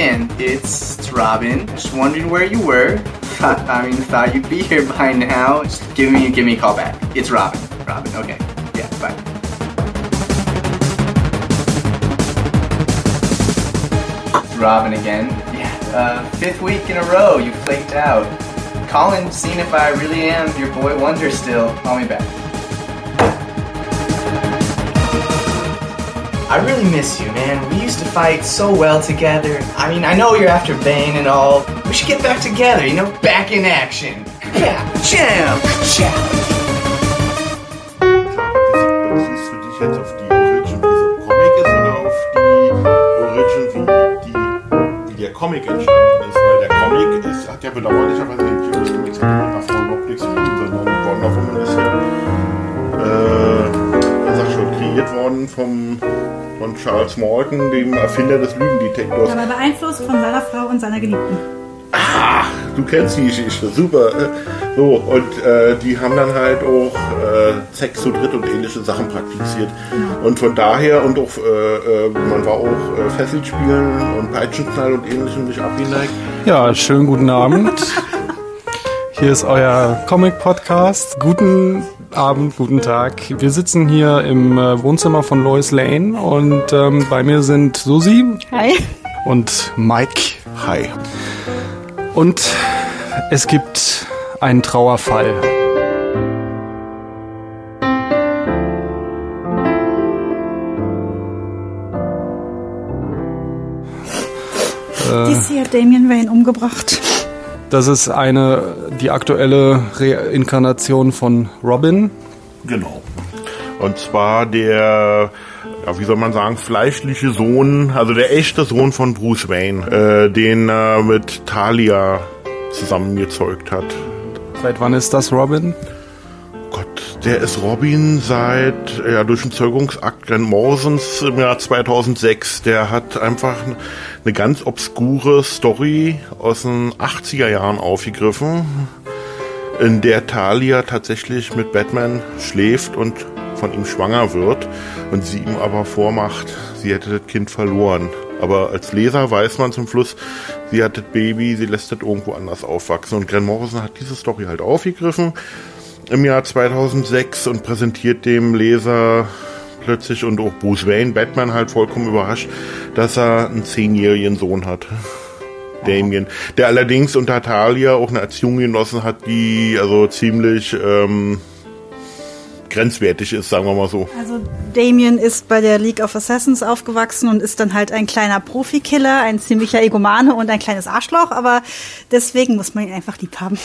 Batman. It's, Robin. Just wondering where you were. I mean, thought you'd be here by now. Just give me, give me a call back. It's Robin. Robin. Okay. Yeah. Bye. It's Robin again. Yeah. Uh, fifth week in a row, you flaked out. Calling, seeing if I really am your boy wonder still. Call me back. I really miss you, man. We used to fight so well together. I mean, I know you're after Bane and all. We should get back together, you know, back in action. Yeah, jam, jam. Comic ist? Weil der Comic ist, hat ja bedauerlicherweise sondern Wonder Woman ist ja, äh, er kreiert worden vom, von Charles Morton, dem Erfinder des Lügendetektors. Aber beeinflusst von seiner Frau und seiner Geliebten. Du kennst die Geschichte, super. So, und äh, die haben dann halt auch äh, Sex zu dritt und ähnliche Sachen praktiziert. Und von daher, und auch, äh, äh, man war auch äh, Fesselspielen und Peitschenknall und ähnlichem nicht abgeneigt. Ja, schönen guten Abend. Hier ist euer Comic-Podcast. Guten Abend, guten Tag. Wir sitzen hier im äh, Wohnzimmer von Lois Lane und ähm, bei mir sind Susi Hi. und Mike. Hi. Und es gibt einen Trauerfall. DC hat Damian Wayne umgebracht. Das ist eine, die aktuelle Reinkarnation von Robin. Genau. Und zwar der, ja, wie soll man sagen, fleischliche Sohn, also der echte Sohn von Bruce Wayne, äh, den er mit Talia zusammengezeugt hat. Seit wann ist das Robin? Der ist Robin seit, ja, durch den Zeugungsakt Grant Morrisons im Jahr 2006. Der hat einfach eine ganz obskure Story aus den 80er Jahren aufgegriffen, in der Talia tatsächlich mit Batman schläft und von ihm schwanger wird und sie ihm aber vormacht, sie hätte das Kind verloren. Aber als Leser weiß man zum Schluss, sie hat das Baby, sie lässt das irgendwo anders aufwachsen. Und Grant Morrison hat diese Story halt aufgegriffen im Jahr 2006 und präsentiert dem Leser plötzlich und auch Bruce Wayne, Batman halt vollkommen überrascht, dass er einen zehnjährigen Sohn hat. Damien, der allerdings unter Talia auch eine Erziehung genossen hat, die also ziemlich ähm, grenzwertig ist, sagen wir mal so. Also Damien ist bei der League of Assassins aufgewachsen und ist dann halt ein kleiner Profikiller, ein ziemlicher Egomane und ein kleines Arschloch, aber deswegen muss man ihn einfach lieb haben.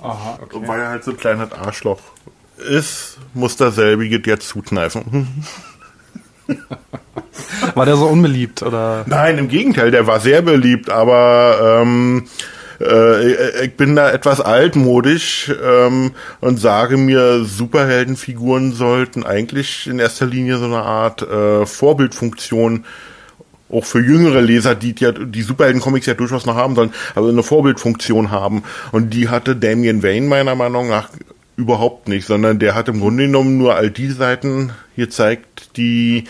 Aha, Und weil er halt so ein kleines Arschloch ist, muss derselbige jetzt zukneifen. War der so unbeliebt oder? Nein, im Gegenteil, der war sehr beliebt, aber ähm, äh, ich bin da etwas altmodisch ähm, und sage mir, Superheldenfiguren sollten eigentlich in erster Linie so eine Art äh, Vorbildfunktion auch für jüngere Leser, die ja die Superhelden-Comics ja durchaus noch haben sollen, aber eine Vorbildfunktion haben. Und die hatte Damian Wayne meiner Meinung nach überhaupt nicht, sondern der hat im Grunde genommen nur all die Seiten gezeigt, die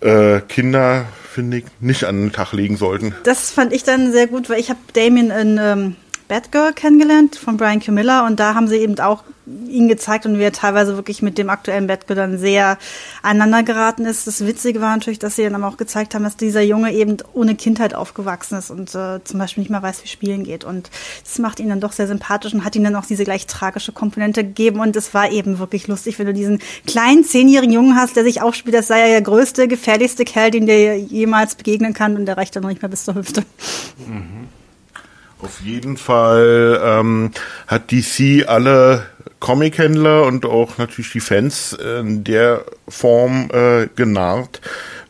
äh, Kinder, finde ich, nicht an den Tag legen sollten. Das fand ich dann sehr gut, weil ich habe Damien in ähm, Batgirl kennengelernt von Brian. Miller und da haben sie eben auch ihn gezeigt und wie er teilweise wirklich mit dem aktuellen Batgirl dann sehr aneinander geraten ist. Das Witzige war natürlich, dass sie dann aber auch gezeigt haben, dass dieser Junge eben ohne Kindheit aufgewachsen ist und äh, zum Beispiel nicht mal weiß, wie Spielen geht. Und das macht ihn dann doch sehr sympathisch und hat ihm dann auch diese gleich tragische Komponente gegeben. Und es war eben wirklich lustig, wenn du diesen kleinen zehnjährigen Jungen hast, der sich aufspielt, das sei ja der größte, gefährlichste Kerl, den dir jemals begegnen kann und der reicht dann noch nicht mehr bis zur Hüfte. Auf jeden Fall ähm, hat DC alle Comic-Händler und auch natürlich die Fans in der Form äh, genarrt,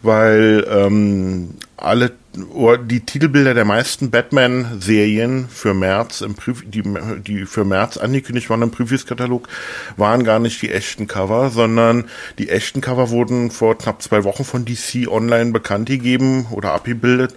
weil ähm, alle oder die Titelbilder der meisten Batman-Serien für März, im Pre die, die für März angekündigt waren im Previews-Katalog, waren gar nicht die echten Cover, sondern die echten Cover wurden vor knapp zwei Wochen von DC online bekannt gegeben oder abgebildet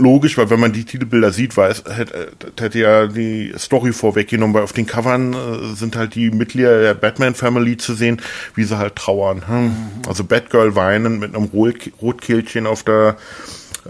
logisch, weil wenn man die Titelbilder sieht, weiß, hätte, hätte ja die Story vorweggenommen, weil auf den Covern äh, sind halt die Mitglieder der Batman Family zu sehen, wie sie halt trauern. Hm? Also Batgirl weinen mit einem Rot Rotkehlchen auf der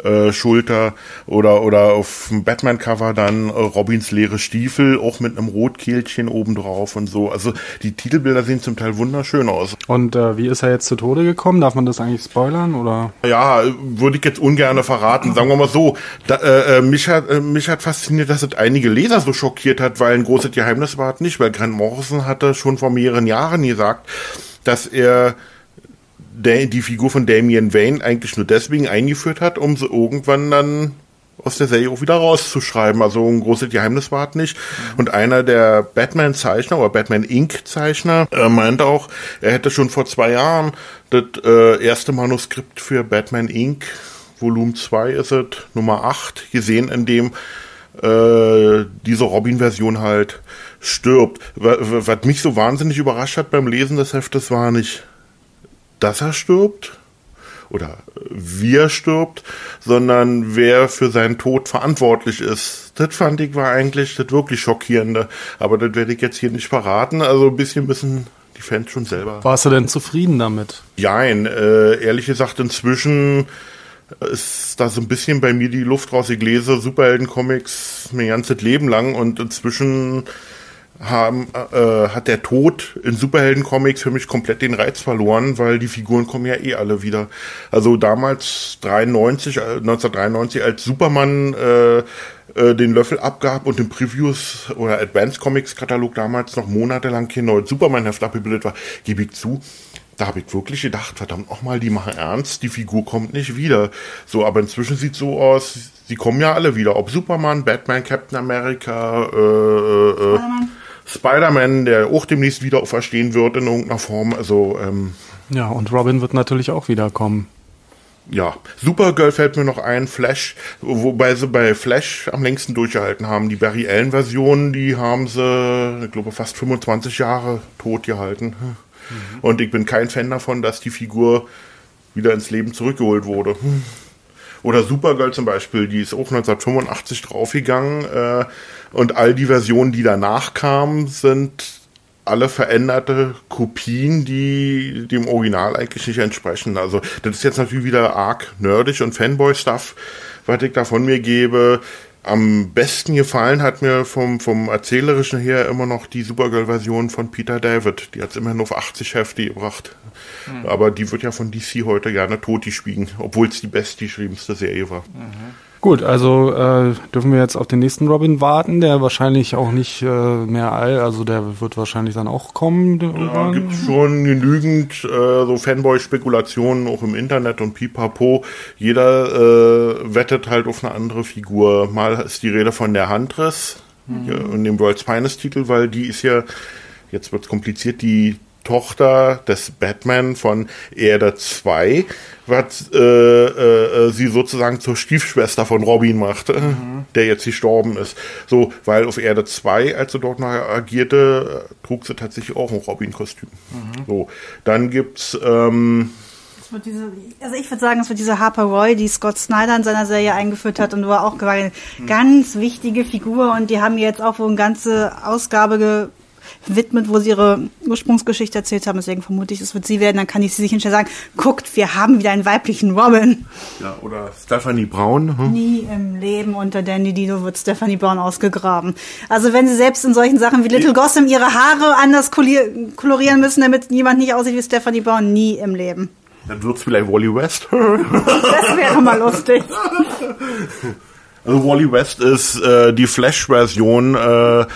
äh, Schulter oder oder auf dem Batman-Cover dann äh, Robins leere Stiefel, auch mit einem Rotkehlchen obendrauf und so. Also die Titelbilder sehen zum Teil wunderschön aus. Und äh, wie ist er jetzt zu Tode gekommen? Darf man das eigentlich spoilern oder? Ja, würde ich jetzt ungern verraten. Sagen wir mal so, da, äh, äh, mich hat äh, mich hat fasziniert, dass es einige Leser so schockiert hat, weil ein großes Geheimnis war es nicht, weil Grant Morrison hatte schon vor mehreren Jahren gesagt, dass er die Figur von Damian Wayne eigentlich nur deswegen eingeführt hat, um sie irgendwann dann aus der Serie auch wieder rauszuschreiben. Also ein großes Geheimnis war es nicht. Und einer der Batman-Zeichner oder Batman Inc.-Zeichner äh, meinte auch, er hätte schon vor zwei Jahren das äh, erste Manuskript für Batman Inc. Volume 2 ist es, Nummer 8, gesehen, in dem äh, diese Robin-Version halt stirbt. Was mich so wahnsinnig überrascht hat beim Lesen des Heftes war nicht, dass er stirbt oder wie er stirbt, sondern wer für seinen Tod verantwortlich ist. Das fand ich war eigentlich das wirklich schockierende. Aber das werde ich jetzt hier nicht verraten. Also ein bisschen müssen die Fans schon selber. Warst du denn zufrieden damit? Jein, äh, ehrlich gesagt, inzwischen ist da so ein bisschen bei mir die Luft raus. Ich lese Superhelden-Comics mein ganzes Leben lang und inzwischen haben, äh, hat der Tod in Superhelden-Comics für mich komplett den Reiz verloren, weil die Figuren kommen ja eh alle wieder. Also damals 93, äh, 1993, als Superman äh, äh, den Löffel abgab und im Previews oder Advanced Comics Katalog damals noch monatelang kein neues Superman-Heft abgebildet war, gebe ich zu, da habe ich wirklich gedacht, verdammt nochmal, die machen ernst, die Figur kommt nicht wieder. So, aber inzwischen sieht so aus, sie kommen ja alle wieder. Ob Superman, Batman, Captain America, äh, äh, Spider-Man, der auch demnächst wieder auferstehen wird in irgendeiner Form. Also, ähm, Ja, und Robin wird natürlich auch wiederkommen. ja. Supergirl fällt mir noch ein, Flash, wobei sie bei Flash am längsten durchgehalten haben. Die Barry Allen-Version, die haben sie, ich glaube, fast 25 Jahre tot gehalten. Und ich bin kein Fan davon, dass die Figur wieder ins Leben zurückgeholt wurde. Oder Supergirl zum Beispiel, die ist auch 1985 draufgegangen äh, und all die Versionen, die danach kamen, sind alle veränderte Kopien, die dem Original eigentlich nicht entsprechen. Also das ist jetzt natürlich wieder arg nerdig und Fanboy-Stuff, was ich da von mir gebe. Am besten gefallen hat mir vom, vom Erzählerischen her immer noch die Supergirl-Version von Peter David. Die hat es immerhin auf 80 Hefte gebracht. Aber die wird ja von DC heute gerne totgeschwiegen, obwohl es die bestgeschriebenste Serie war. Gut, also äh, dürfen wir jetzt auf den nächsten Robin warten, der wahrscheinlich auch nicht äh, mehr all, also der wird wahrscheinlich dann auch kommen. Da irgendwann. gibt es schon genügend äh, so Fanboy-Spekulationen auch im Internet und pipapo. Jeder äh, wettet halt auf eine andere Figur. Mal ist die Rede von der Huntress hier in dem World's Finest Titel, weil die ist ja, jetzt wird's kompliziert, die Tochter des Batman von Erde 2, was äh, äh, sie sozusagen zur Stiefschwester von Robin macht, äh, der jetzt gestorben ist. So, weil auf Erde 2, als sie dort noch agierte, äh, trug sie tatsächlich auch ein Robin-Kostüm. So, dann gibt's ähm, diese, also ich würde sagen, es wird diese Harper Roy, die Scott Snyder in seiner Serie eingeführt hat und war auch eine ganz wichtige Figur und die haben jetzt auch wohl eine ganze Ausgabe gewidmet, wo sie ihre Ursprungsgeschichte erzählt haben. Deswegen vermute ich, es wird sie werden. Dann kann ich sie sich hinstellen sagen, guckt, wir haben wieder einen weiblichen Robin. ja, oder Stephanie Braun. Hm? Nie im Leben unter Danny Dino wird Stephanie Brown ausgegraben. Also wenn sie selbst in solchen Sachen wie Little Gotham ihre Haare anders kolorieren müssen, damit jemand nicht aussieht wie Stephanie Brown, nie im Leben. Dann wird's vielleicht Wally West. Das wäre mal lustig. Also Wally West ist äh, die Flash-Version, äh,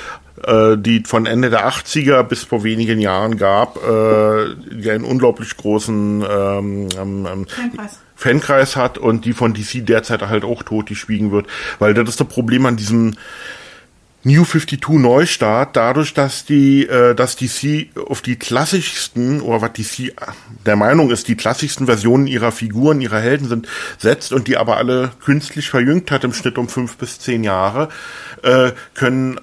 äh, die von Ende der 80er bis vor wenigen Jahren gab, äh, die einen unglaublich großen ähm, ähm, ähm, Fankreis. Fankreis hat und die von DC derzeit halt auch tot geschwiegen wird. Weil das ist das Problem an diesem New 52 Neustart, dadurch, dass die, äh, dass DC auf die klassischsten, oder was DC der Meinung ist, die klassischsten Versionen ihrer Figuren, ihrer Helden sind, setzt und die aber alle künstlich verjüngt hat im Schnitt um fünf bis zehn Jahre, äh, können äh,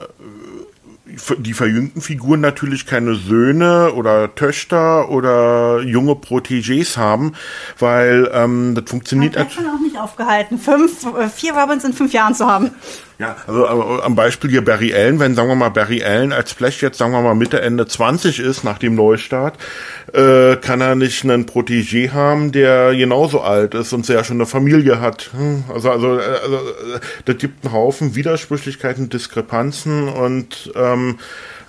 die verjüngten Figuren natürlich keine Söhne oder Töchter oder junge Protégés haben, weil ähm, das funktioniert Hat schon auch nicht aufgehalten, fünf, äh, vier Robins in fünf Jahren zu haben. Ja, also am Beispiel hier Barry Allen, wenn sagen wir mal Barry Allen als Flash jetzt sagen wir mal Mitte Ende 20 ist nach dem Neustart, äh, kann er nicht einen Protégé haben, der genauso alt ist und sehr schon eine Familie hat. Hm, also also, äh, also äh, das gibt einen Haufen Widersprüchlichkeiten, Diskrepanzen und ähm,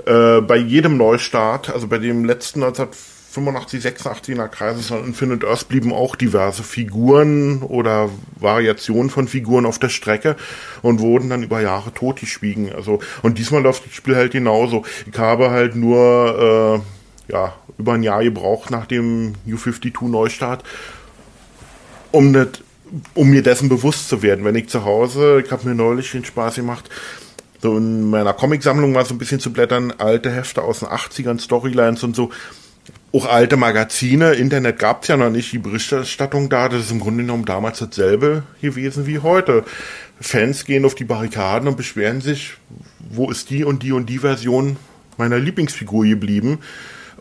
äh, bei jedem Neustart, also bei dem letzten 19 85, 86 in der Crisis on Infinite Earth blieben auch diverse Figuren oder Variationen von Figuren auf der Strecke und wurden dann über Jahre totgeschwiegen. Also, und diesmal läuft das Spiel halt genauso. Ich habe halt nur, äh, ja, über ein Jahr gebraucht nach dem U52 Neustart, um das, um mir dessen bewusst zu werden. Wenn ich zu Hause, ich habe mir neulich den Spaß gemacht, so in meiner Comicsammlung mal so ein bisschen zu blättern, alte Hefte aus den 80ern, Storylines und so auch alte Magazine, Internet gab's ja noch nicht, die Berichterstattung da, das ist im Grunde genommen damals dasselbe gewesen wie heute. Fans gehen auf die Barrikaden und beschweren sich, wo ist die und die und die Version meiner Lieblingsfigur geblieben.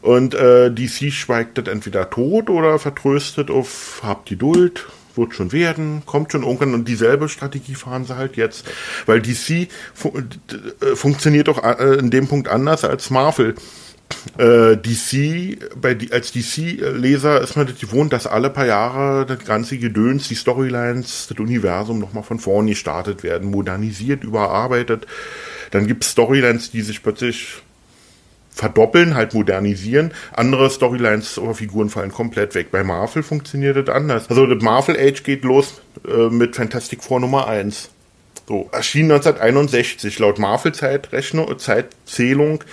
Und äh, DC schweigt das entweder tot oder vertröstet auf habt Geduld, wird schon werden, kommt schon irgendwann und dieselbe Strategie fahren sie halt jetzt. Weil DC fu äh, funktioniert auch äh, in dem Punkt anders als Marvel äh, DC, bei, als DC-Leser ist man gewohnt, dass alle paar Jahre das ganze Gedöns, die Storylines, das Universum nochmal von vorne gestartet werden, modernisiert, überarbeitet. Dann gibt es Storylines, die sich plötzlich verdoppeln, halt modernisieren. Andere Storylines oder Figuren fallen komplett weg. Bei Marvel funktioniert das anders. Also das Marvel Age geht los äh, mit Fantastic Four Nummer 1. So, erschien 1961. Laut Marvel-Zeitrechnung, Zeitzählung,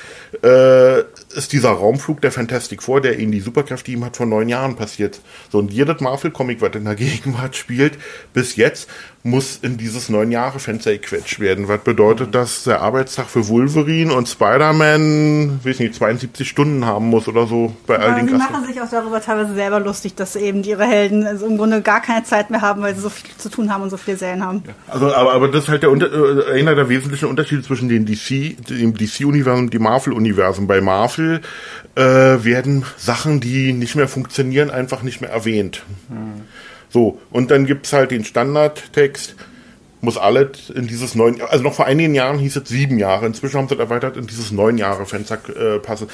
äh, ist dieser Raumflug der Fantastic Four, der ihnen die Superkräfte ihm hat, vor neun Jahren passiert. So, und jedes Marvel-Comic, was in der Gegenwart spielt, bis jetzt, muss in dieses neun Jahre Fenster gequetscht werden. Was bedeutet, dass der Arbeitstag für Wolverine und Spider-Man, weiß nicht, 72 Stunden haben muss oder so bei all den Die machen sich auch darüber teilweise selber lustig, dass eben ihre Helden also im Grunde gar keine Zeit mehr haben, weil sie so viel zu tun haben und so viele Serien haben. Ja. Also, aber, aber das ist halt der, äh, einer der wesentlichen Unterschiede zwischen den DC, dem DC-Universum und dem Marvel-Universum. Bei Marvel äh, werden Sachen, die nicht mehr funktionieren, einfach nicht mehr erwähnt. Hm. So, und dann gibt's halt den Standardtext, muss alles in dieses neun, also noch vor einigen Jahren hieß es sieben Jahre, inzwischen haben sie es erweitert in dieses neun Jahre Fenster äh, passen.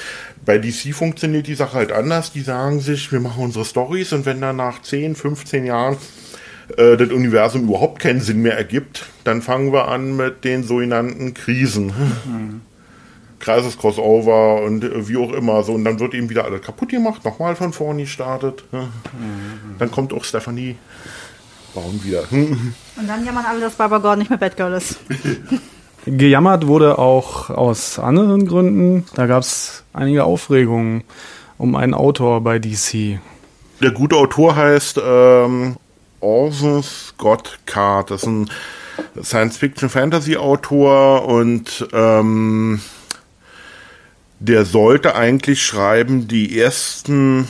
Bei DC funktioniert die Sache halt anders, die sagen sich, wir machen unsere Stories und wenn dann nach 10, 15 Jahren äh, das Universum überhaupt keinen Sinn mehr ergibt, dann fangen wir an mit den sogenannten Krisen. Mhm. Kreises-Crossover und äh, wie auch immer so. Und dann wird eben wieder alles kaputt gemacht, nochmal von vorne gestartet. Mhm. Dann kommt auch Stephanie Baum wieder. Und dann jammern alle, dass Barbara Gordon nicht mehr Batgirl ist. Gejammert wurde auch aus anderen Gründen. Da gab es einige Aufregungen um einen Autor bei DC. Der gute Autor heißt ähm, Orson Scott Card. Das ist ein Science-Fiction-Fantasy-Autor und ähm, der sollte eigentlich schreiben die ersten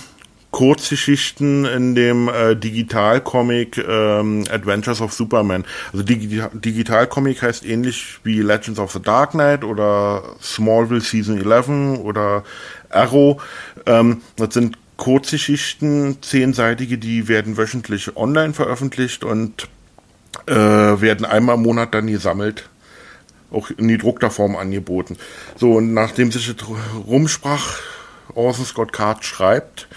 Kurzgeschichten in dem äh, Digitalcomic ähm, Adventures of Superman. Also Digi Digitalcomic heißt ähnlich wie Legends of the Dark Knight oder Smallville Season 11 oder Arrow. Ähm, das sind Kurzgeschichten, zehnseitige, die werden wöchentlich online veröffentlicht und äh, werden einmal im Monat dann gesammelt auch in gedruckter Form angeboten. So, und nachdem sich rumsprach, Orson Scott Card schreibt,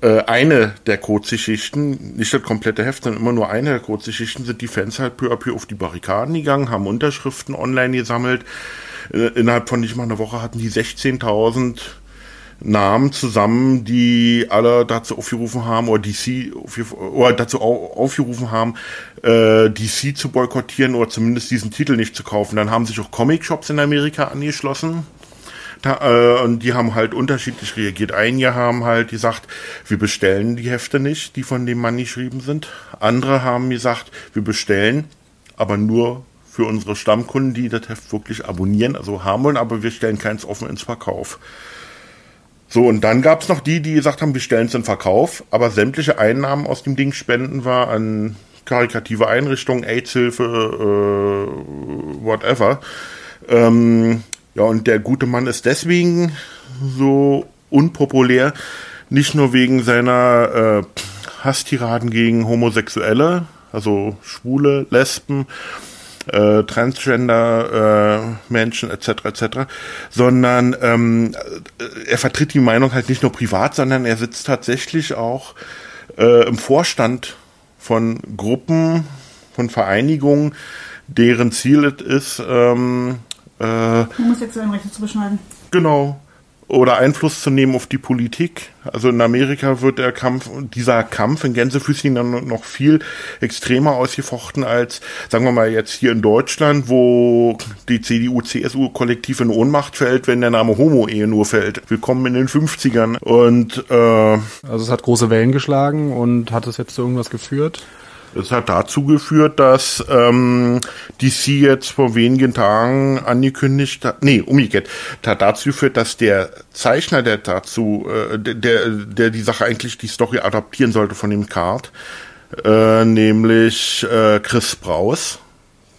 äh, eine der Kurzgeschichten, nicht das komplette Heft, sondern immer nur eine der Kurzgeschichten, sind die Fans halt peu à peu auf die Barrikaden gegangen, haben Unterschriften online gesammelt. Äh, innerhalb von nicht mal einer Woche hatten die 16.000 Namen zusammen, die alle dazu aufgerufen haben oder DC oder dazu aufgerufen haben, äh, DC zu boykottieren oder zumindest diesen Titel nicht zu kaufen. Dann haben sich auch Comic-Shops in Amerika angeschlossen. Da, äh, und die haben halt unterschiedlich reagiert. Einige haben halt gesagt, wir bestellen die Hefte nicht, die von dem Mann geschrieben sind. Andere haben gesagt, wir bestellen, aber nur für unsere Stammkunden, die das Heft wirklich abonnieren, also haben wollen, aber wir stellen keins offen ins Verkauf. So, und dann gab es noch die, die gesagt haben, wir stellen es in Verkauf, aber sämtliche Einnahmen aus dem Ding spenden wir an karikative Einrichtungen, AIDS-Hilfe, äh, whatever. Ähm, ja, und der gute Mann ist deswegen so unpopulär, nicht nur wegen seiner äh, Hasstiraden gegen Homosexuelle, also Schwule, Lesben, äh, Transgender-Menschen äh, etc. etc., sondern ähm, äh, er vertritt die Meinung halt nicht nur privat, sondern er sitzt tatsächlich auch äh, im Vorstand von Gruppen, von Vereinigungen, deren Ziel es ist, ähm, äh, Homosexuellenrechte zu beschneiden. Genau oder Einfluss zu nehmen auf die Politik. Also in Amerika wird der Kampf, dieser Kampf in Gänsefüßchen dann noch viel extremer ausgefochten als, sagen wir mal jetzt hier in Deutschland, wo die CDU, CSU kollektiv in Ohnmacht fällt, wenn der Name Homo-Ehe nur fällt. Willkommen in den 50ern. Und äh, also es hat große Wellen geschlagen und hat es jetzt zu irgendwas geführt? Es hat dazu geführt, dass ähm, DC jetzt vor wenigen Tagen angekündigt hat, nee, umgekehrt, hat dazu geführt, dass der Zeichner, der dazu, äh, der, der die Sache eigentlich die Story adaptieren sollte von dem Card, äh, nämlich äh, Chris Braus,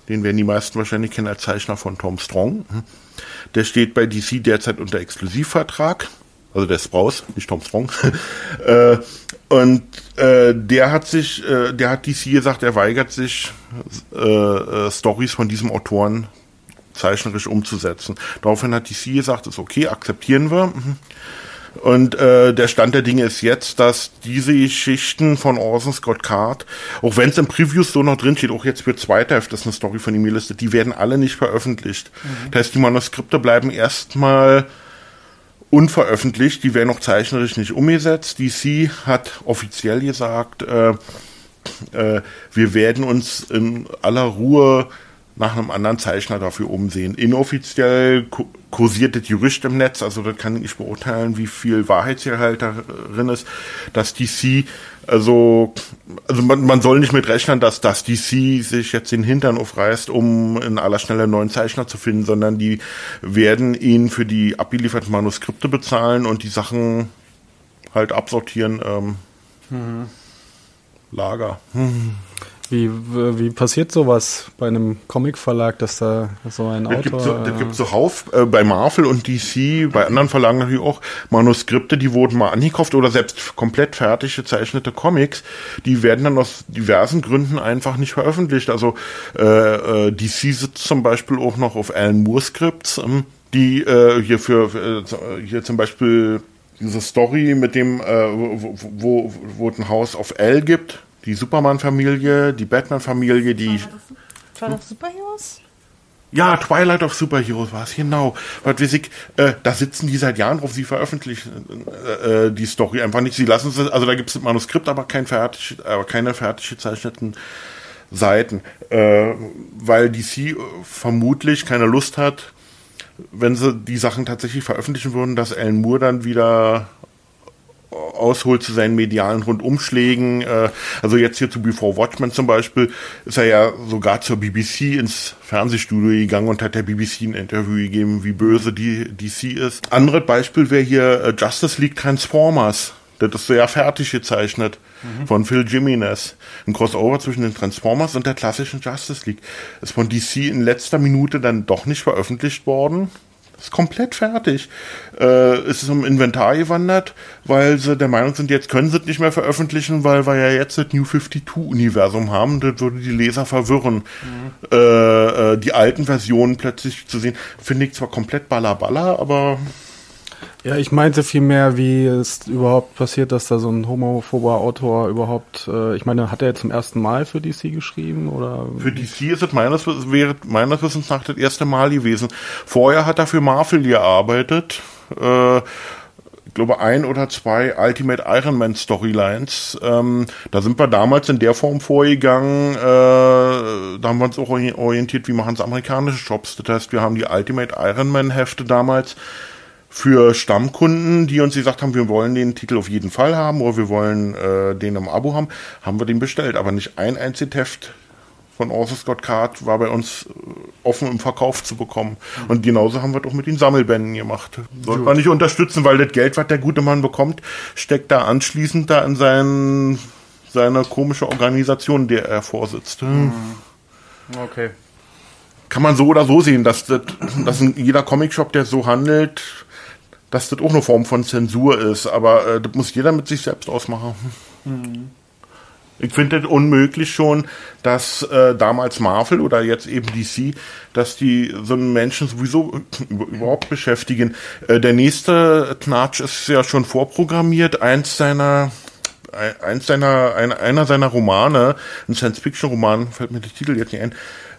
den werden die meisten wahrscheinlich kennen als Zeichner von Tom Strong. Der steht bei DC derzeit unter Exklusivvertrag also der Sprouse, nicht Tom Strong. äh, und äh, der hat sich, äh, der hat DC gesagt, er weigert sich, äh, äh, Stories von diesem Autoren zeichnerisch umzusetzen. Daraufhin hat DC gesagt, ist okay, akzeptieren wir. Mhm. Und äh, der Stand der Dinge ist jetzt, dass diese Geschichten von Orson Scott Card, auch wenn es im Previews so noch drin steht, auch jetzt für zweite Hälfte ist eine Story von ihm gelistet, die werden alle nicht veröffentlicht. Mhm. Das heißt, die Manuskripte bleiben erstmal unveröffentlicht, die werden noch zeichnerisch nicht umgesetzt. DC hat offiziell gesagt, äh, äh, wir werden uns in aller Ruhe nach einem anderen Zeichner dafür umsehen. Inoffiziell kursiert das Gerücht im Netz, also das kann ich beurteilen, wie viel Wahrheitsgehalt darin ist, dass DC also, also man, man soll nicht mit rechnen, dass das DC sich jetzt den Hintern aufreißt, um in aller Schnelle einen neuen Zeichner zu finden, sondern die werden ihn für die abgelieferten Manuskripte bezahlen und die Sachen halt absortieren. Ähm, mhm. Lager. Mhm. Wie, wie passiert sowas bei einem Comicverlag, dass da so ein Autor... Es gibt so, das gibt so Hauf äh, bei Marvel und DC, bei anderen Verlagen natürlich auch Manuskripte, die wurden mal angekauft oder selbst komplett fertig gezeichnete Comics, die werden dann aus diversen Gründen einfach nicht veröffentlicht. Also äh, äh, DC sitzt zum Beispiel auch noch auf Alan Moore Scripts, ähm, die äh, hier für äh, hier zum Beispiel diese Story mit dem, äh, wo, wo, wo es ein Haus auf L gibt, die Superman-Familie, die Batman-Familie, die. Twilight of Superheroes? Ja, Twilight of Superheroes war es, genau. Was weiß ich, äh, da sitzen die seit Jahren drauf, sie veröffentlichen äh, äh die Story einfach nicht. Sie lassen es, also da gibt es ein Manuskript, aber kein fertig, aber keine fertig gezeichneten Seiten. Äh, weil DC äh, vermutlich keine Lust hat, wenn sie die Sachen tatsächlich veröffentlichen würden, dass Alan Moore dann wieder ausholt zu seinen medialen Rundumschlägen. Äh, also jetzt hier zu Before Watchmen zum Beispiel ist er ja sogar zur BBC ins Fernsehstudio gegangen und hat der BBC ein Interview gegeben, wie böse die DC ist. Anderes Beispiel wäre hier äh, Justice League Transformers. Das ist sehr fertig gezeichnet mhm. von Phil Jimenez. Ein Crossover zwischen den Transformers und der klassischen Justice League. Ist von DC in letzter Minute dann doch nicht veröffentlicht worden ist komplett fertig. Äh, ist im Inventar gewandert, weil sie der Meinung sind, jetzt können sie es nicht mehr veröffentlichen, weil wir ja jetzt das New 52-Universum haben. Das würde die Leser verwirren. Mhm. Äh, äh, die alten Versionen plötzlich zu sehen, finde ich zwar komplett ballerballer, aber ja, ich meinte vielmehr, wie es überhaupt passiert, dass da so ein homophober Autor überhaupt, äh, ich meine, hat er zum ersten Mal für DC geschrieben oder? Für DC ist es meines, wäre meines Wissens nach das erste Mal gewesen. Vorher hat er für Marvel gearbeitet. Äh, ich glaube, ein oder zwei Ultimate Iron Man Storylines. Ähm, da sind wir damals in der Form vorgegangen. Äh, da haben wir uns auch orientiert, wie machen es amerikanische Shops. Das heißt, wir haben die Ultimate Iron Man Hefte damals für Stammkunden, die uns gesagt haben, wir wollen den Titel auf jeden Fall haben oder wir wollen äh, den im Abo haben, haben wir den bestellt. Aber nicht ein einziges Heft von Arthur Scott Card war bei uns äh, offen im Verkauf zu bekommen. Und genauso haben wir doch mit den Sammelbänden gemacht. Sollte man nicht unterstützen, weil das Geld, was der gute Mann bekommt, steckt da anschließend da in seinen, seine komische Organisation, der er vorsitzt. Hm. Okay. Kann man so oder so sehen, dass, das, dass jeder Comicshop, der so handelt, dass das auch eine Form von Zensur ist, aber äh, das muss jeder mit sich selbst ausmachen. Mhm. Ich finde es unmöglich schon, dass äh, damals Marvel oder jetzt eben DC, dass die so einen Menschen sowieso überhaupt beschäftigen. Äh, der nächste Knatsch ist ja schon vorprogrammiert. Eins seiner eins seiner, ein, einer seiner Romane, ein Science-Fiction-Roman, fällt mir der Titel jetzt nicht ein,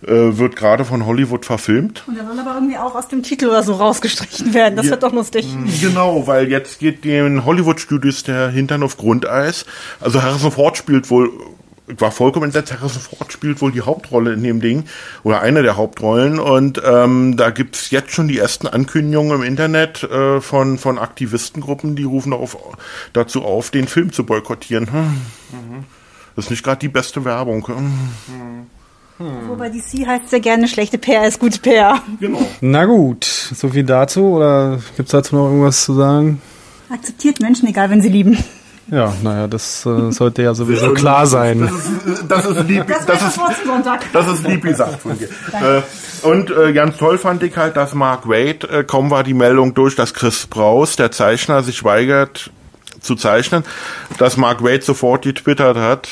äh, wird gerade von Hollywood verfilmt. Und der soll aber irgendwie auch aus dem Titel oder so rausgestrichen werden. Das Ja. wird doch lustig. Genau, weil jetzt geht den Hollywood-Studios der Hintern auf Grundeis. Also Harrison Ford spielt wohl, ich war vollkommen entsetzt, Harrison Ford spielt wohl die Hauptrolle in dem Ding oder eine der Hauptrollen und ähm, da gibt's jetzt schon die ersten Ankündigungen im Internet äh, von, von Aktivistengruppen, die rufen auf, dazu auf, den Film zu boykottieren. Hm. Das ist nicht gerade die beste Werbung. Hm. Wobei DC heißt sehr gerne, schlechte PR ist gute PR. Genau. Na gut, so viel dazu oder gibt's dazu noch irgendwas zu sagen? Akzeptiert Menschen, egal wenn sie lieben. Ja, naja, das äh, sollte ja sowieso klar sein. Das ist lieb, Das das ist vor zum Sonntag. Das ist lieb gesagt von dir. Äh, und äh, ganz toll fand ich halt, dass Mark Wade, äh, kaum war die Meldung durch, dass Chris Braus, der Zeichner, sich weigert zu zeichnen, dass Mark Wade sofort getwittert hat.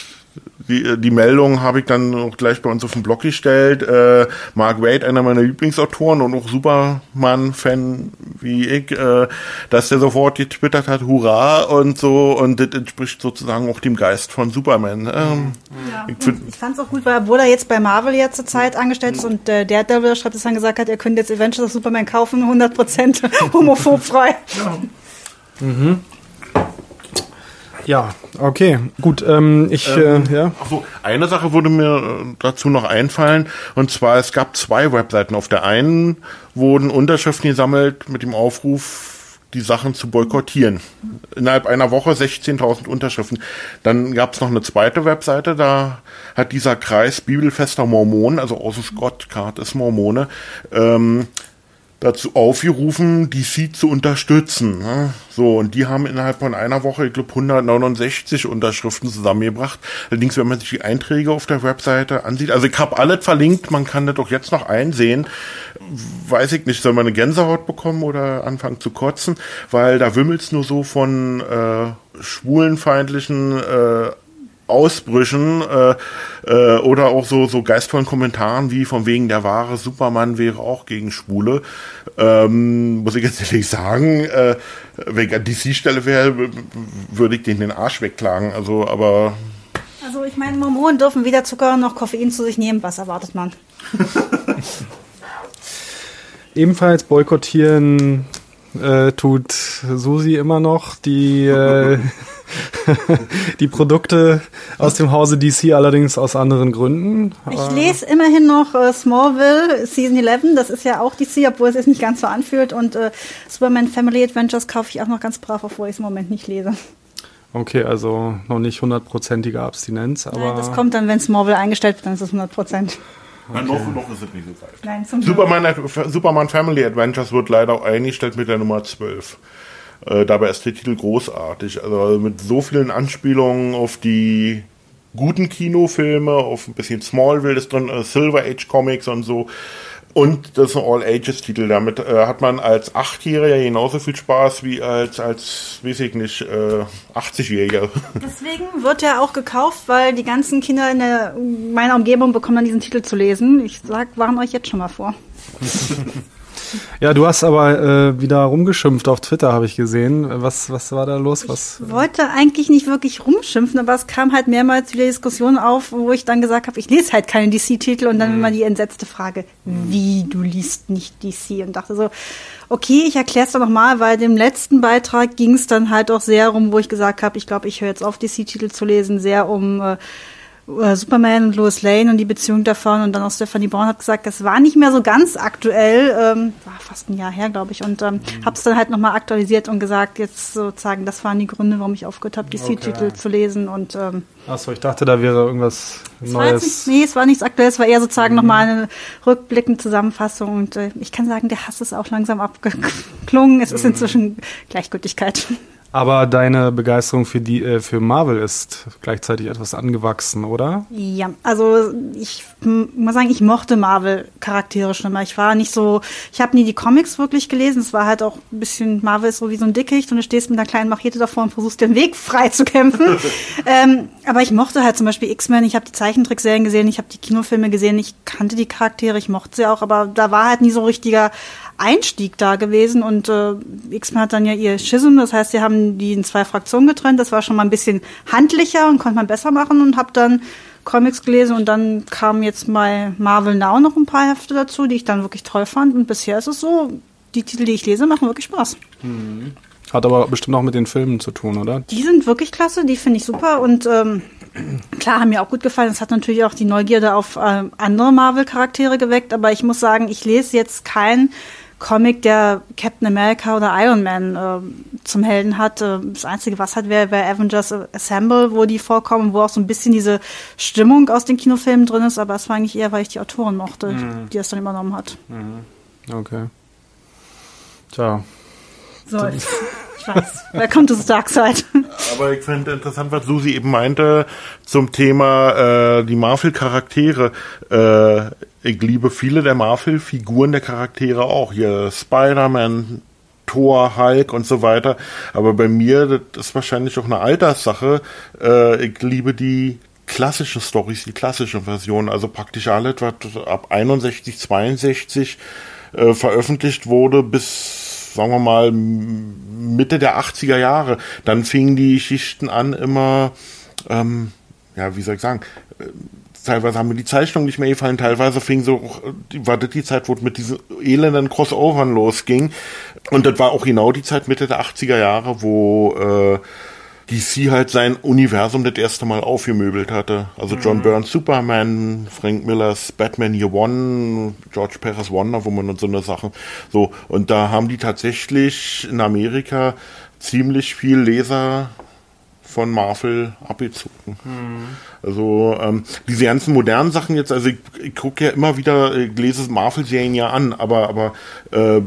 Die, die Meldung habe ich dann auch gleich bei uns auf den Blog gestellt. Äh, Mark Wade, einer meiner Lieblingsautoren und auch Superman-Fan wie ich, äh, dass der sofort getwittert hat, Hurra und so. Und das entspricht sozusagen auch dem Geist von Superman. Ähm, ich find, Ich fand es auch gut, weil obwohl er jetzt bei Marvel ja zur Zeit angestellt ist und äh, der Daredevil schreibt, dass dann gesagt hat, er könnte jetzt Adventures of Superman kaufen, 100% homophob frei. Ja, okay, gut. Ähm, ich, äh, ja. Ach so, eine Sache würde mir äh, dazu noch einfallen. Und zwar, es gab zwei Webseiten. Auf der einen wurden Unterschriften gesammelt mit dem Aufruf, die Sachen zu boykottieren. Innerhalb einer Woche 16.000 Unterschriften. Dann gab es noch eine zweite Webseite, da hat dieser Kreis Bibelfester Mormonen, also aus Scott Card ist Mormone, ähm, dazu aufgerufen, DC zu unterstützen. Ne? So, und die haben innerhalb von einer Woche, ich glaube, 169 Unterschriften zusammengebracht. Allerdings, wenn man sich die Einträge auf der Webseite ansieht, also ich habe alles verlinkt, man kann das doch jetzt noch einsehen. Weiß ich nicht, soll man eine Gänsehaut bekommen oder anfangen zu kotzen, weil da wimmelt's nur so von äh, schwulenfeindlichen äh, Ausbrüchen äh, äh, oder auch so so geistvollen Kommentaren wie von wegen der wahre Superman wäre auch gegen Schwule. Ähm, muss ich jetzt ehrlich sagen, äh, wenn ich an DC Stelle wäre, würde ich den den Arsch wegklagen. Also, aber Also ich meine, Mormonen dürfen weder Zucker noch Koffein zu sich nehmen. Was erwartet man? Ebenfalls boykottieren äh, tut Susi immer noch die, äh, die Produkte aus dem Hause DC, allerdings aus anderen Gründen. Ich lese immerhin noch äh, Smallville Season 11. Das ist ja auch DC, obwohl es sich nicht ganz so anfühlt. Und äh, Superman Family Adventures kaufe ich auch noch ganz brav, obwohl ich es im Moment nicht lese. Okay, also noch nicht hundertprozentige Abstinenz, aber Nein, das kommt dann, wenn Smallville eingestellt wird, dann ist es 100 Prozent. noch, noch ist es nicht so weit. Nein, zum Glück. Superman, Superman Family Adventures wird leider auch eingestellt mit der Nummer 12. Äh, dabei ist der Titel großartig. Also mit so vielen Anspielungen auf die guten Kinofilme, auf ein bisschen Smallville ist drin, äh, Silver Age Comics und so. Und das ist ein All-Ages-Titel. Damit äh, hat man als Achtjähriger genauso viel Spaß wie als, als weiß ich nicht, äh, 80-Jähriger. Deswegen wird er auch gekauft, weil die ganzen Kinder in der, meiner Umgebung bekommen dann diesen Titel zu lesen. Ich sag, warn euch jetzt schon mal vor. ja, du hast aber äh, wieder rumgeschimpft auf Twitter, habe ich gesehen. Was, was war da los? Was? wollte eigentlich nicht wirklich rumschimpfen, aber es kam halt mehrmals wieder Diskussionen auf, wo ich dann gesagt habe, ich lese halt keine DC-Titel und dann immer die entsetzte Frage, wie, du liest nicht DC? Und dachte so, okay, ich erkläre es doch nochmal, weil dem letzten Beitrag ging es dann halt auch sehr rum, wo ich gesagt habe, ich glaube, ich höre jetzt auf, DC-Titel zu lesen, sehr um äh, Superman und Lois Lane und die Beziehung davon. Und dann auch Stephanie Brown hat gesagt, das war nicht mehr so ganz aktuell, ähm, war fast ein Jahr her, glaube ich, und ähm, habe es dann halt nochmal aktualisiert und gesagt, jetzt sozusagen, das waren die Gründe, warum ich aufgehört habe, DC-Titel Okay. zu lesen. Und ähm, Achso, ich dachte, da wäre irgendwas Neues. nicht, nee, es war nichts Aktuelles, es war eher sozusagen nochmal eine rückblickende Zusammenfassung. Und äh, ich kann sagen, der Hass ist auch langsam abgeklungen, es ist inzwischen Gleichgültigkeit. Aber deine Begeisterung für die äh, für Marvel ist gleichzeitig etwas angewachsen, oder? Ja, also ich muss sagen, ich mochte Marvel-Charaktere schon mal. Ich war nicht so, ich habe nie die Comics wirklich gelesen. Es war halt auch ein bisschen, Marvel ist so wie so ein Dickicht und du stehst mit einer kleinen Machete davor und versuchst den Weg frei zu kämpfen. ähm, aber ich mochte halt zum Beispiel X-Men, ich habe die Zeichentrickserien gesehen, ich habe die Kinofilme gesehen, ich kannte die Charaktere, ich mochte sie auch, aber da war halt nie so richtiger Einstieg da gewesen und äh, X-Men hat dann ja ihr Schism, das heißt, sie haben die in zwei Fraktionen getrennt, das war schon mal ein bisschen handlicher und konnte man besser machen und habe dann Comics gelesen und dann kamen jetzt mal Marvel Now noch ein paar Hefte dazu, die ich dann wirklich toll fand und bisher ist es so, die Titel, die ich lese, machen wirklich Spaß. Mhm. Hat aber bestimmt auch mit den Filmen zu tun, oder? Die sind wirklich klasse, die finde ich super und ähm, klar, haben mir auch gut gefallen. Es hat natürlich auch die Neugierde auf äh, andere Marvel-Charaktere geweckt, aber ich muss sagen, ich lese jetzt kein Comic, der Captain America oder Iron Man äh, zum Helden hat. Äh, das Einzige, was hat, wäre wär Avengers Assemble, wo die vorkommen, wo auch so ein bisschen diese Stimmung aus den Kinofilmen drin ist, aber es war eigentlich eher, weil ich die Autorin mochte, mhm. die das dann übernommen hat. Mhm. Okay. Tja. So, ich, ich weiß. Welcome to the Dark Side. Aber ich finde interessant, was Susi eben meinte zum Thema äh, die Marvel-Charaktere. Äh, ich liebe viele der Marvel-Figuren der Charaktere auch. Hier Spider-Man, Thor, Hulk und so weiter. Aber bei mir, das ist wahrscheinlich auch eine Alterssache. Äh, ich liebe die klassischen Stories, die klassischen Versionen, also praktisch alles, was ab 61, 62 äh, veröffentlicht wurde, bis, sagen wir mal, Mitte der 80er Jahre. Dann fingen die Geschichten an, immer, ähm, ja, wie soll ich sagen, teilweise haben mir die Zeichnungen nicht mehr gefallen, teilweise fing so, war das die Zeit, wo es mit diesen elenden Crossovern losging. Und das war auch genau die Zeit Mitte der 80er Jahre, wo äh, DC halt sein Universum das erste Mal aufgemöbelt hatte. Also John mhm. Burns Superman, Frank Millers Batman Year One, George Perez Wonder Woman und so eine Sachen. So, und da haben die tatsächlich in Amerika ziemlich viel Leser von Marvel abgezogen. Mhm. Also ähm, diese ganzen modernen Sachen jetzt, also ich, ich gucke ja immer wieder, ich lese Marvel-Serien ja an, aber aber äh,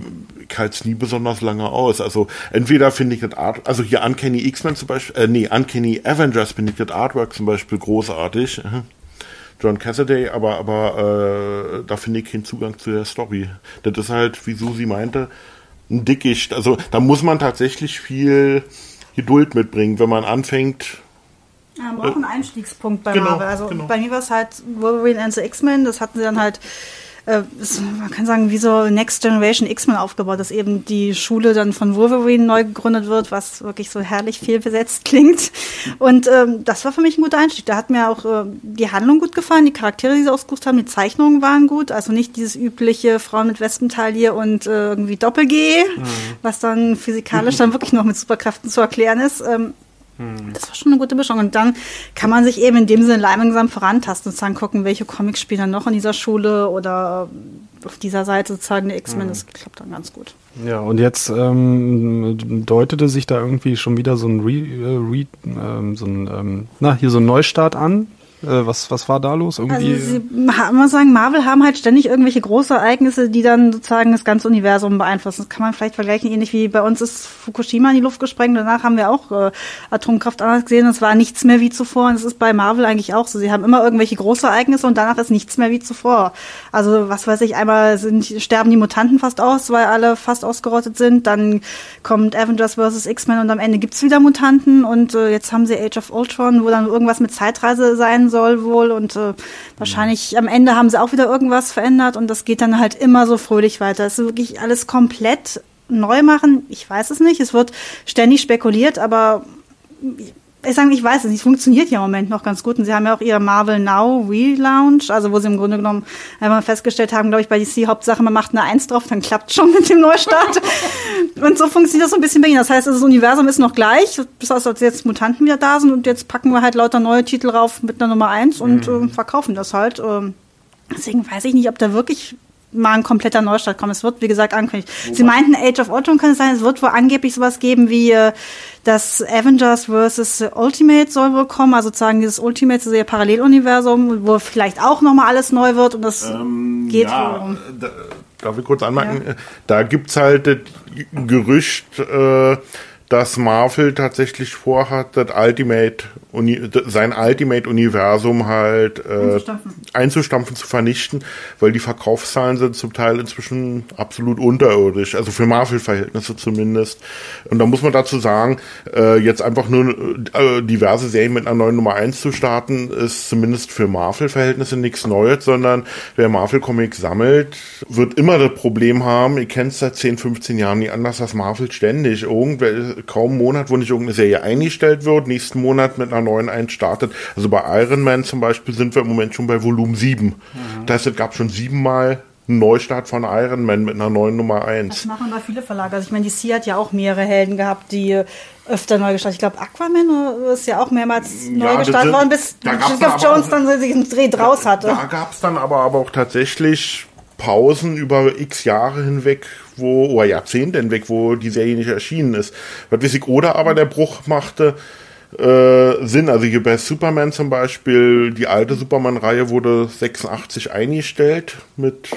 ich halte es nie besonders lange aus. Also entweder finde ich das Art, also hier Uncanny X-Men zum Beispiel, äh, nee, Uncanny Avengers finde ich das Artwork zum Beispiel großartig. John Cassidy, aber aber äh, da finde ich keinen Zugang zu der Story. Das ist halt, wie Susi meinte, ein Dickicht. Also da muss man tatsächlich viel Geduld mitbringen, wenn man anfängt. Ja, man braucht einen Einstiegspunkt bei genau, Marvel. Also genau. bei mir war es halt Wolverine and the X-Men, das hatten sie dann halt äh, man kann sagen, wie so Next Generation X-Men aufgebaut, dass eben die Schule dann von Wolverine neu gegründet wird, was wirklich so herrlich viel besetzt klingt. Und ähm, das war für mich ein guter Einstieg. Da hat mir auch äh, die Handlung gut gefallen, die Charaktere, die sie ausgesucht haben, die Zeichnungen waren gut. Also nicht dieses übliche Frauen mit Wespentaille und äh, irgendwie Doppel-G, mhm. was dann physikalisch dann wirklich noch mit Superkräften zu erklären ist. Ähm, hm. Das war schon eine gute Mischung. Und dann kann man sich eben in dem Sinne langsam vorantasten und dann gucken, welche Comics spielen dann noch in dieser Schule oder auf dieser Seite sozusagen der X-Men. Mhm. Das klappt dann ganz gut. Ja, und jetzt ähm, deutete sich da irgendwie schon wieder so ein, Re, äh, Re ähm, so ein ähm, na, hier so ein Neustart an was, was war da los? Irgendwie? Also sie, man sagen, Marvel haben halt ständig irgendwelche große Ereignisse, die dann sozusagen das ganze Universum beeinflussen. Das kann man vielleicht vergleichen, ähnlich wie bei uns ist Fukushima in die Luft gesprengt. Danach haben wir auch äh, Atomkraft anders gesehen. Es war nichts mehr wie zuvor. Und es ist bei Marvel eigentlich auch so. Sie haben immer irgendwelche große Ereignisse und danach ist nichts mehr wie zuvor. Also was weiß ich, einmal sind, sterben die Mutanten fast aus, weil alle fast ausgerottet sind. Dann kommt Avengers vs. X-Men und am Ende gibt's wieder Mutanten. Und äh, jetzt haben sie Age of Ultron, wo dann irgendwas mit Zeitreise sein soll wohl und äh, wahrscheinlich am Ende haben sie auch wieder irgendwas verändert und das geht dann halt immer so fröhlich weiter. Es ist wirklich alles komplett neu machen. Ich weiß es nicht. Es wird ständig spekuliert, aber ich sage, ich weiß es nicht, es funktioniert ja im Moment noch ganz gut. Und sie haben ja auch ihre Marvel Now Relaunch, also wo sie im Grunde genommen einmal festgestellt haben, glaube ich, bei DC Hauptsache, man macht eine Eins drauf, dann klappt schon mit dem Neustart. und so funktioniert das so ein bisschen bei ihnen. Das heißt, das Universum ist noch gleich, bis als jetzt Mutanten wieder da sind und jetzt packen wir halt lauter neue Titel rauf mit einer Nummer eins und mhm. äh, verkaufen das halt. Äh, deswegen weiß ich nicht, ob da wirklich mal ein kompletter Neustart kommen. Es wird, wie gesagt, angekündigt. Sie meinten, Age of Ultron könnte sein, es wird wohl angeblich sowas geben wie äh, das Avengers vs. Ultimate soll wohl kommen, also sozusagen dieses Ultimate, also ihr Paralleluniversum, wo vielleicht auch nochmal alles neu wird und das ähm, geht ja, wohl. Da, darf ich kurz anmerken? Ja. Da gibt's halt das Gerücht, äh, dass Marvel tatsächlich vorhat, das Ultimate, Uni, sein Ultimate-Universum halt äh, einzustampfen. einzustampfen, zu vernichten, weil die Verkaufszahlen sind zum Teil inzwischen absolut unterirdisch, also für Marvel-Verhältnisse zumindest. Und da muss man dazu sagen, äh, jetzt einfach nur äh, diverse Serien mit einer neuen Nummer 1 zu starten, ist zumindest für Marvel-Verhältnisse nichts Neues, sondern wer Marvel-Comics sammelt, wird immer das Problem haben, ihr kennt es seit 10, 15 Jahren nie anders, dass Marvel ständig irgendwelche kaum einen Monat, wo nicht irgendeine Serie eingestellt wird, nächsten Monat mit einer neuen einstartet. Also bei Iron Man zum Beispiel sind wir im Moment schon bei Volumen 7. Mhm. Das heißt, es gab schon siebenmal einen Neustart von Iron Man mit einer neuen Nummer 1. Das machen da viele Verlage. Also ich meine, DC hat ja auch mehrere Helden gehabt, die öfter neu gestartet. Ich glaube, Aquaman ist ja auch mehrmals ja, neu gestartet worden, bis Jeff Jones dann sich einen Dreh draus hatte. Da gab es dann aber, aber auch tatsächlich Pausen über x Jahre hinweg, wo, oder Jahrzehnte hinweg, wo die Serie nicht erschienen ist. Was weiß ich, oder aber der Bruch machte äh, Sinn. Also hier bei Superman zum Beispiel, die alte Superman-Reihe wurde 86 eingestellt mit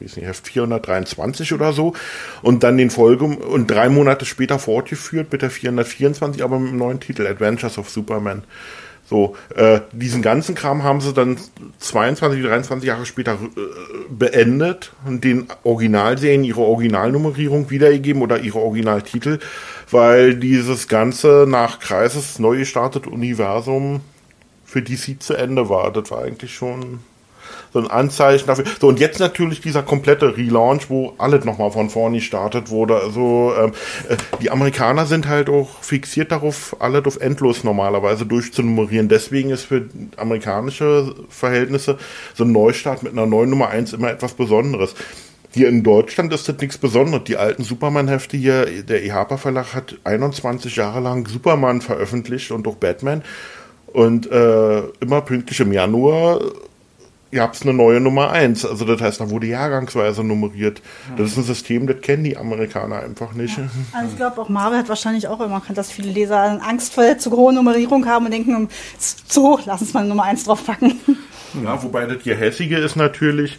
weiß nicht, Heft 423 oder so und dann den Folge und drei Monate später fortgeführt mit der 424, aber mit dem neuen Titel Adventures of Superman. So, äh, diesen ganzen Kram haben sie dann 22, 23 Jahre später äh, beendet und den Originalserien ihre Originalnummerierung wiedergegeben oder ihre Originaltitel, weil dieses ganze nach Kreises neu gestartete Universum für DC zu Ende war. Das war eigentlich schon so ein Anzeichen dafür. So, und jetzt natürlich dieser komplette Relaunch, wo alles nochmal von vorne gestartet wurde. Also ähm, äh, die Amerikaner sind halt auch fixiert darauf, alles auf endlos normalerweise durchzunummerieren. Deswegen ist für amerikanische Verhältnisse so ein Neustart mit einer neuen Nummer 1 immer etwas Besonderes. Hier in Deutschland ist das nichts Besonderes. Die alten Superman-Hefte hier, der EHPA Verlag hat 21 Jahre lang Superman veröffentlicht und auch Batman. Und äh, immer pünktlich im Januar ihr habt eine neue Nummer 1. Also das heißt, da wurde jahrgangsweise nummeriert. Das ist ein System, das kennen die Amerikaner einfach nicht. Ja. Also ich glaube, auch Marvel hat wahrscheinlich auch immer dass viele Leser Angst vor zu hohen Nummerierung haben und denken, es zu hoch, lass uns mal eine Nummer 1 draufpacken. Ja, wobei das hier hässige ist natürlich,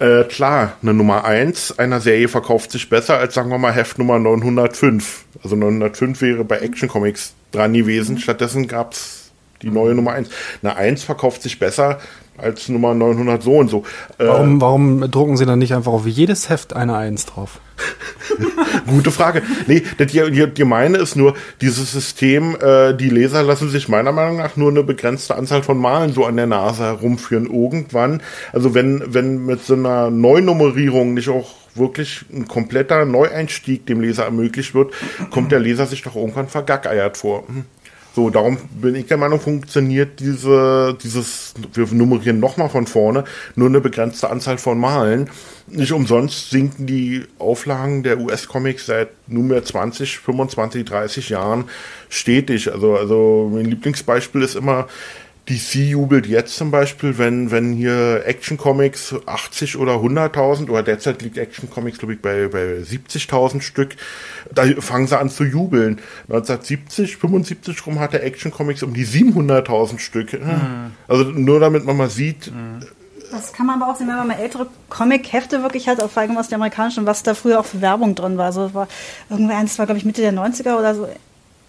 äh, klar, eine Nummer 1 einer Serie verkauft sich besser als, sagen wir mal, Heft Nummer 905. Also 905 wäre bei Action Comics dran gewesen. Mhm. Stattdessen gab es die neue Nummer 1. Eine 1 verkauft sich besser als Nummer 900 so und so. Äh, warum, warum drucken Sie dann nicht einfach auf jedes Heft eine Eins drauf? Gute Frage. Nee, die, die, die meine ist nur, dieses System, äh, die Leser lassen sich meiner Meinung nach nur eine begrenzte Anzahl von Malen so an der Nase herumführen. Irgendwann, also wenn, wenn mit so einer Neunummerierung nicht auch wirklich ein kompletter Neueinstieg dem Leser ermöglicht wird, kommt der Leser sich doch irgendwann vergackeiert vor. So, darum bin ich der Meinung, funktioniert diese, dieses, wir nummerieren nochmal von vorne, nur eine begrenzte Anzahl von Malen. Nicht umsonst sinken die Auflagen der US-Comics seit nunmehr 20, 25, 30 Jahren stetig. Also, also mein Lieblingsbeispiel ist immer, DC jubelt jetzt zum Beispiel, wenn, wenn hier Action Comics 80 oder 100.000 oder derzeit liegt Action Comics, glaube ich, bei, bei 70.000 Stück, da fangen sie an zu jubeln. 1970, 75 rum hatte Action Comics um die 700.000 Stück. Mhm. Also nur damit man mal sieht, mhm. Das kann man aber auch sehen, wenn man mal ältere Comic-Hefte wirklich hat, vor allem aus der amerikanischen, was da früher auch für Werbung drin war. Also war irgendwie eins war, glaube ich, Mitte der 90er oder so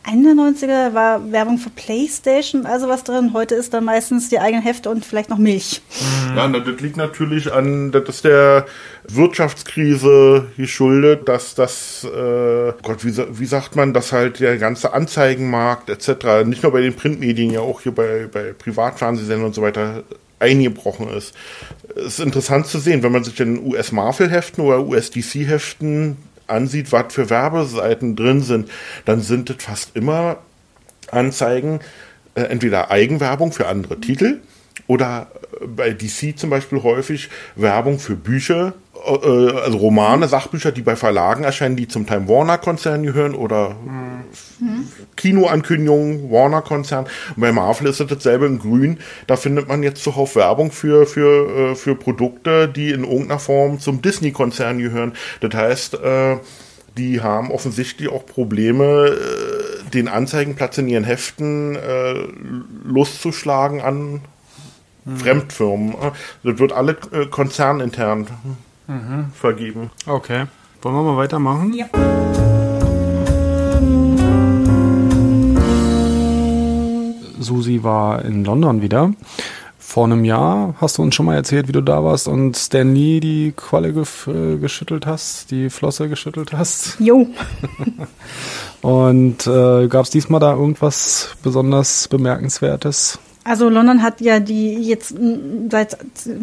Ende 90er war Werbung für Playstation, also was drin. Heute ist da meistens die eigenen Hefte und vielleicht noch Milch. Mhm. Ja, das liegt natürlich an, das ist der Wirtschaftskrise geschuldet, dass das, äh, Gott, wie, wie sagt man, dass halt der ganze Anzeigenmarkt etc., nicht nur bei den Printmedien, ja auch hier bei, bei Privatfernsehsendern und so weiter, eingebrochen ist. Es ist interessant zu sehen, wenn man sich den US-Marvel-Heften oder US-DC-Heften ansieht, was für Werbeseiten drin sind, dann sind es fast immer Anzeigen, äh, entweder Eigenwerbung für andere Titel oder äh, bei DC zum Beispiel häufig Werbung für Bücher, äh, also Romane, Sachbücher, die bei Verlagen erscheinen, die zum Teil Warner-Konzern gehören oder mhm. Kinoankündigungen, Warner-Konzern. Und bei Marvel ist es dasselbe in Grün. Da findet man jetzt zuhauf Werbung für, für, äh, für Produkte, die in irgendeiner Form zum Disney-Konzern gehören. Das heißt, äh, die haben offensichtlich auch Probleme, den Anzeigenplatz in ihren Heften loszuschlagen an mhm. Fremdfirmen. Das wird alle konzernintern mhm. vergeben. Okay. Wollen wir mal weitermachen? Ja. Susi war in London wieder. Vor einem Jahr hast du uns schon mal erzählt, wie du da warst und Stan Lee die Qualle ge geschüttelt hast, die Flosse geschüttelt hast. Jo. und äh, gab es diesmal da irgendwas besonders Bemerkenswertes? Also London hat ja die jetzt seit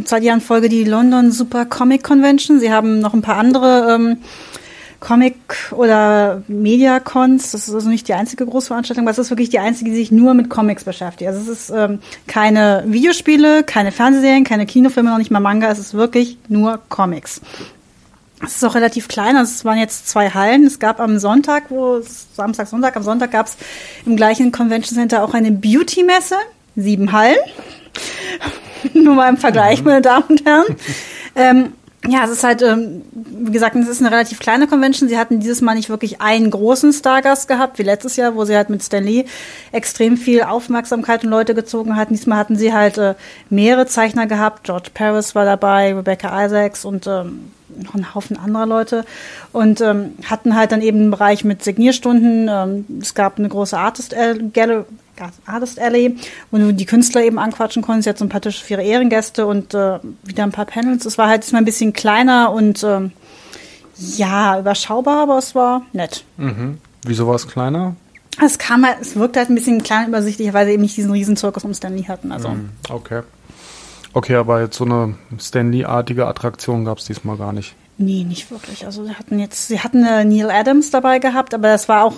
zwei Jahren Folge die London Super Comic Convention. Sie haben noch ein paar andere ähm, Comic- oder Media-Cons. Das ist also nicht die einzige Großveranstaltung, aber es ist wirklich die einzige, die sich nur mit Comics beschäftigt. Also es ist ähm, keine Videospiele, keine Fernsehserien, keine Kinofilme, noch nicht mal Manga. Es ist wirklich nur Comics. Es ist auch relativ klein, also es waren jetzt zwei Hallen. Es gab am Sonntag, wo Samstag, Sonntag, am Sonntag gab es im gleichen Convention Center auch eine Beauty-Messe, sieben Hallen. Nur mal im Vergleich, mhm. meine Damen und Herren. Ähm, ja, es ist halt, ähm, wie gesagt, es ist eine relativ kleine Convention. Sie hatten dieses Mal nicht wirklich einen großen Stargast gehabt, wie letztes Jahr, wo sie halt mit Stan Lee extrem viel Aufmerksamkeit und Leute gezogen hatten. Diesmal hatten sie halt äh, mehrere Zeichner gehabt. George Paris war dabei, Rebecca Isaacs und ähm, noch ein Haufen anderer Leute und ähm, hatten halt dann eben einen Bereich mit Signierstunden. Ähm, es gab eine große Artist Gallery, Artist Alley, wo du die Künstler eben anquatschen konntest. Jetzt so ein paar Tische für ihre Ehrengäste und äh, wieder ein paar Panels. Es war halt diesmal ein bisschen kleiner und ähm, ja, überschaubar, aber es war nett. Mhm. Wieso war es kleiner? Es kam halt, es wirkte halt ein bisschen klein übersichtlich, weil sie eben nicht diesen riesen Zirkus um Stanley hatten. Also. Mhm. Okay. Okay, aber jetzt so eine Stanley-artige Attraktion gab es diesmal gar nicht. Nee, nicht wirklich. Also sie hatten jetzt, sie hatten äh, Neil Adams dabei gehabt, aber das war auch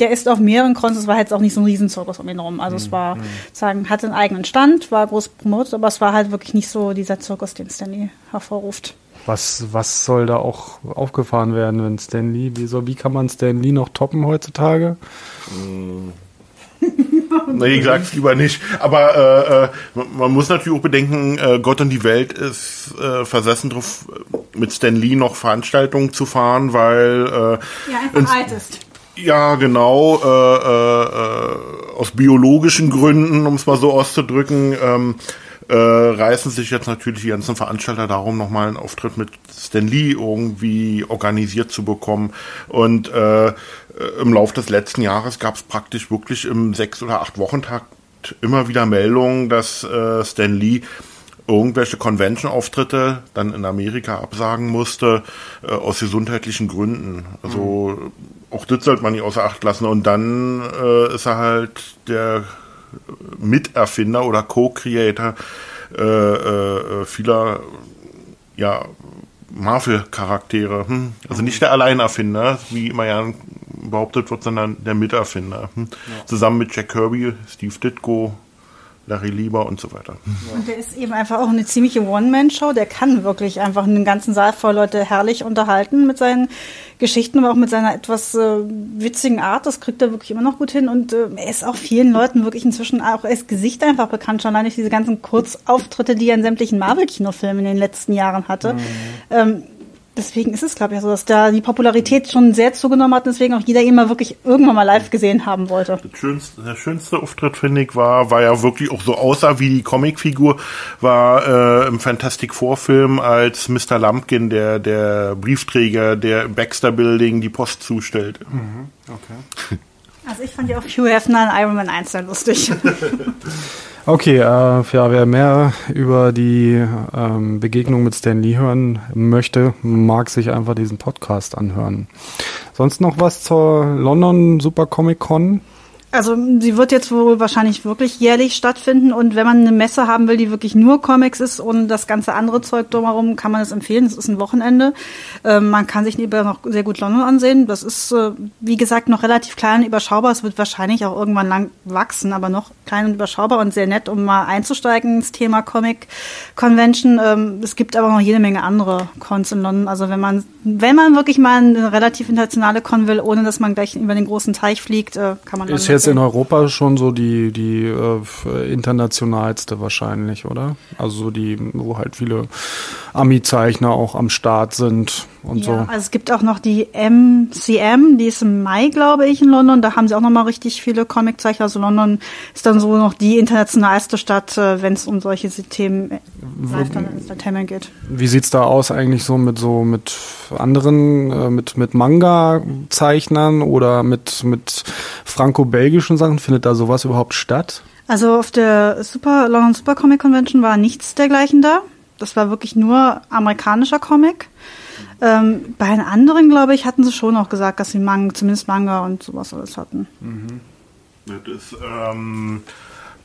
der ist auf mehreren Cons, es war jetzt auch nicht so ein Riesenzirkus um ihn rum. Also mhm. es war, sagen, hatte einen eigenen Stand, war groß promotet, aber es war halt wirklich nicht so dieser Zirkus, den Stanley hervorruft. Was, was soll da auch aufgefahren werden, wenn Stanley, wie, so, wie kann man Stanley noch toppen heutzutage? Mhm. nee, ich sag's lieber nicht. Aber äh, äh man muss natürlich auch bedenken, äh, Gott und die Welt ist äh, versessen drauf, mit Stan Lee noch Veranstaltungen zu fahren, weil äh, ja, einfach alt ist. Ja, genau, äh, äh, äh, aus biologischen Gründen, um es mal so auszudrücken, ähm, äh, reißen sich jetzt natürlich die ganzen Veranstalter darum, nochmal einen Auftritt mit Stan Lee irgendwie organisiert zu bekommen. Und äh, im Laufe des letzten Jahres gab es praktisch wirklich im sechs- oder acht Wochentakt immer wieder Meldungen, dass äh, Stan Lee irgendwelche Convention-Auftritte dann in Amerika absagen musste, äh, aus gesundheitlichen Gründen. Also mhm. auch das sollte man nicht außer Acht lassen. Und dann äh, ist er halt der Miterfinder oder Co-Creator äh, äh, vieler ja, Marvel-Charaktere. Hm? Also nicht der Alleinerfinder, wie immer ja behauptet wird, sondern der Miterfinder. Hm? Ja. Zusammen mit Jack Kirby, Steve Ditko, Larry Lieber und so weiter. Und der ist eben einfach auch eine ziemliche One-Man-Show. Der kann wirklich einfach einen ganzen Saal voll Leute herrlich unterhalten mit seinen Geschichten, aber auch mit seiner etwas äh, witzigen Art. Das kriegt er wirklich immer noch gut hin. Und äh, er ist auch vielen Leuten wirklich inzwischen auch als Gesicht einfach bekannt, schon allein durch diese ganzen Kurzauftritte, die er in sämtlichen Marvel-Kinofilmen in den letzten Jahren hatte. Mhm. Ähm, deswegen ist es, glaube ich, so, dass da die Popularität schon sehr zugenommen hat und deswegen auch jeder ihn mal wirklich irgendwann mal live gesehen haben wollte. Schönste, der schönste Auftritt, finde ich, war, war ja wirklich auch so aussah wie die Comicfigur, war äh, im Fantastic Four Film als Mr. Lumpkin, der, der Briefträger, der im Baxter Building die Post zustellt. Mhm, okay. Also ich fand ja auch Hugh Hefner in Iron Man 1 sehr lustig. Okay, äh, ja, wer mehr über die ähm, Begegnung mit Stan Lee hören möchte, mag sich einfach diesen Podcast anhören. Sonst noch was zur London Super Comic Con? Also sie wird jetzt wohl wahrscheinlich wirklich jährlich stattfinden und wenn man eine Messe haben will, die wirklich nur Comics ist und das ganze andere Zeug drumherum, kann man es empfehlen. Es ist ein Wochenende. Ähm, man kann sich nebenbei noch sehr gut London ansehen. Das ist, äh, wie gesagt, noch relativ klein und überschaubar. Es wird wahrscheinlich auch irgendwann lang wachsen, aber noch klein und überschaubar und sehr nett, um mal einzusteigen ins Thema Comic Convention. Ähm, es gibt aber noch jede Menge andere Cons in London. Also wenn man, wenn man wirklich mal eine relativ internationale Con will, ohne dass man gleich über den großen Teich fliegt, äh, kann man ist jetzt in Europa schon so die, die äh, internationalste wahrscheinlich, oder? Also so die, wo halt viele Ami-Zeichner auch am Start sind. Und ja, so. Also es gibt auch noch die MCM, die ist im Mai, glaube ich, in London. Da haben sie auch noch mal richtig viele Comiczeichner. Also London ist dann so noch die internationalste Stadt, äh, wenn es um solche Themen äh, Entertainment geht. Wie sieht's da aus eigentlich so mit so mit anderen, äh, mit, mit Manga-Zeichnern oder mit, mit franco-belgischen Sachen? Findet da sowas überhaupt statt? Also auf der Super London Super Comic Convention war nichts dergleichen da. Das war wirklich nur amerikanischer Comic. Ähm, bei den anderen, glaube ich, hatten sie schon auch gesagt, dass sie Manga, zumindest Manga und sowas alles hatten. Das ist, ähm,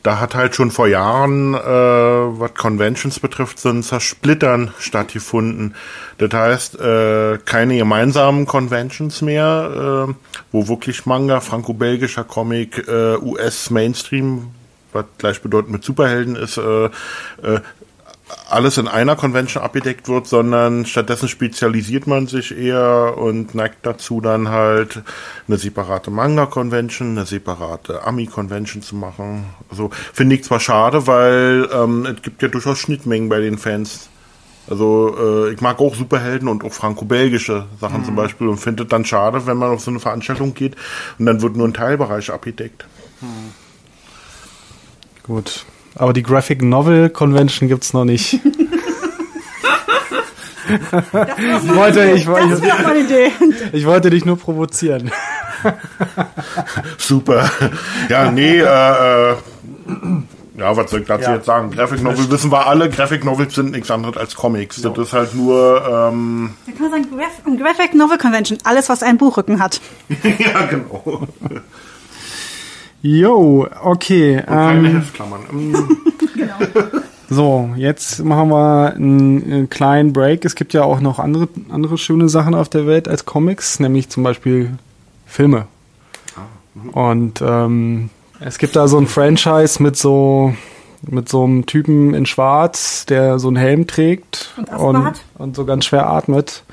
da hat halt schon vor Jahren, äh, was Conventions betrifft, so ein Zersplittern stattgefunden. Das heißt, äh, keine gemeinsamen Conventions mehr, äh, wo wirklich Manga, franco-belgischer Comic, äh, US-Mainstream, was gleichbedeutend mit Superhelden ist, äh, äh, alles in einer Convention abgedeckt wird, sondern stattdessen spezialisiert man sich eher und neigt dazu dann halt eine separate Manga-Convention, eine separate Ami-Convention zu machen. Also finde ich zwar schade, weil ähm, es gibt ja durchaus Schnittmengen bei den Fans. Also äh, ich mag auch Superhelden und auch franco-belgische Sachen zum Beispiel und finde es dann schade, wenn man auf so eine Veranstaltung geht und dann wird nur ein Teilbereich abgedeckt. Gut. Aber die Graphic Novel Convention gibt's noch nicht. ich, wollte, ich, Idee. ich wollte dich nur provozieren. Super. Ja, nee, äh, äh, ja, was soll ich dazu Ja. jetzt sagen? Graphic Novel wissen wir alle, Graphic Novels sind nichts anderes als Comics. Das ist halt nur, ähm, Da kann man sagen, Graph Graphic Novel Convention, alles, was einen Buchrücken hat. ja, genau. Jo, okay. Keine Ähm, Heftklammern. Mm, so, jetzt machen wir einen, einen kleinen Break. Es gibt ja auch noch andere, andere schöne Sachen auf der Welt als Comics, nämlich zum Beispiel Filme. Und ähm, es gibt da so ein Franchise mit so mit so einem Typen in Schwarz, der so einen Helm trägt Und hat? und so ganz schwer atmet.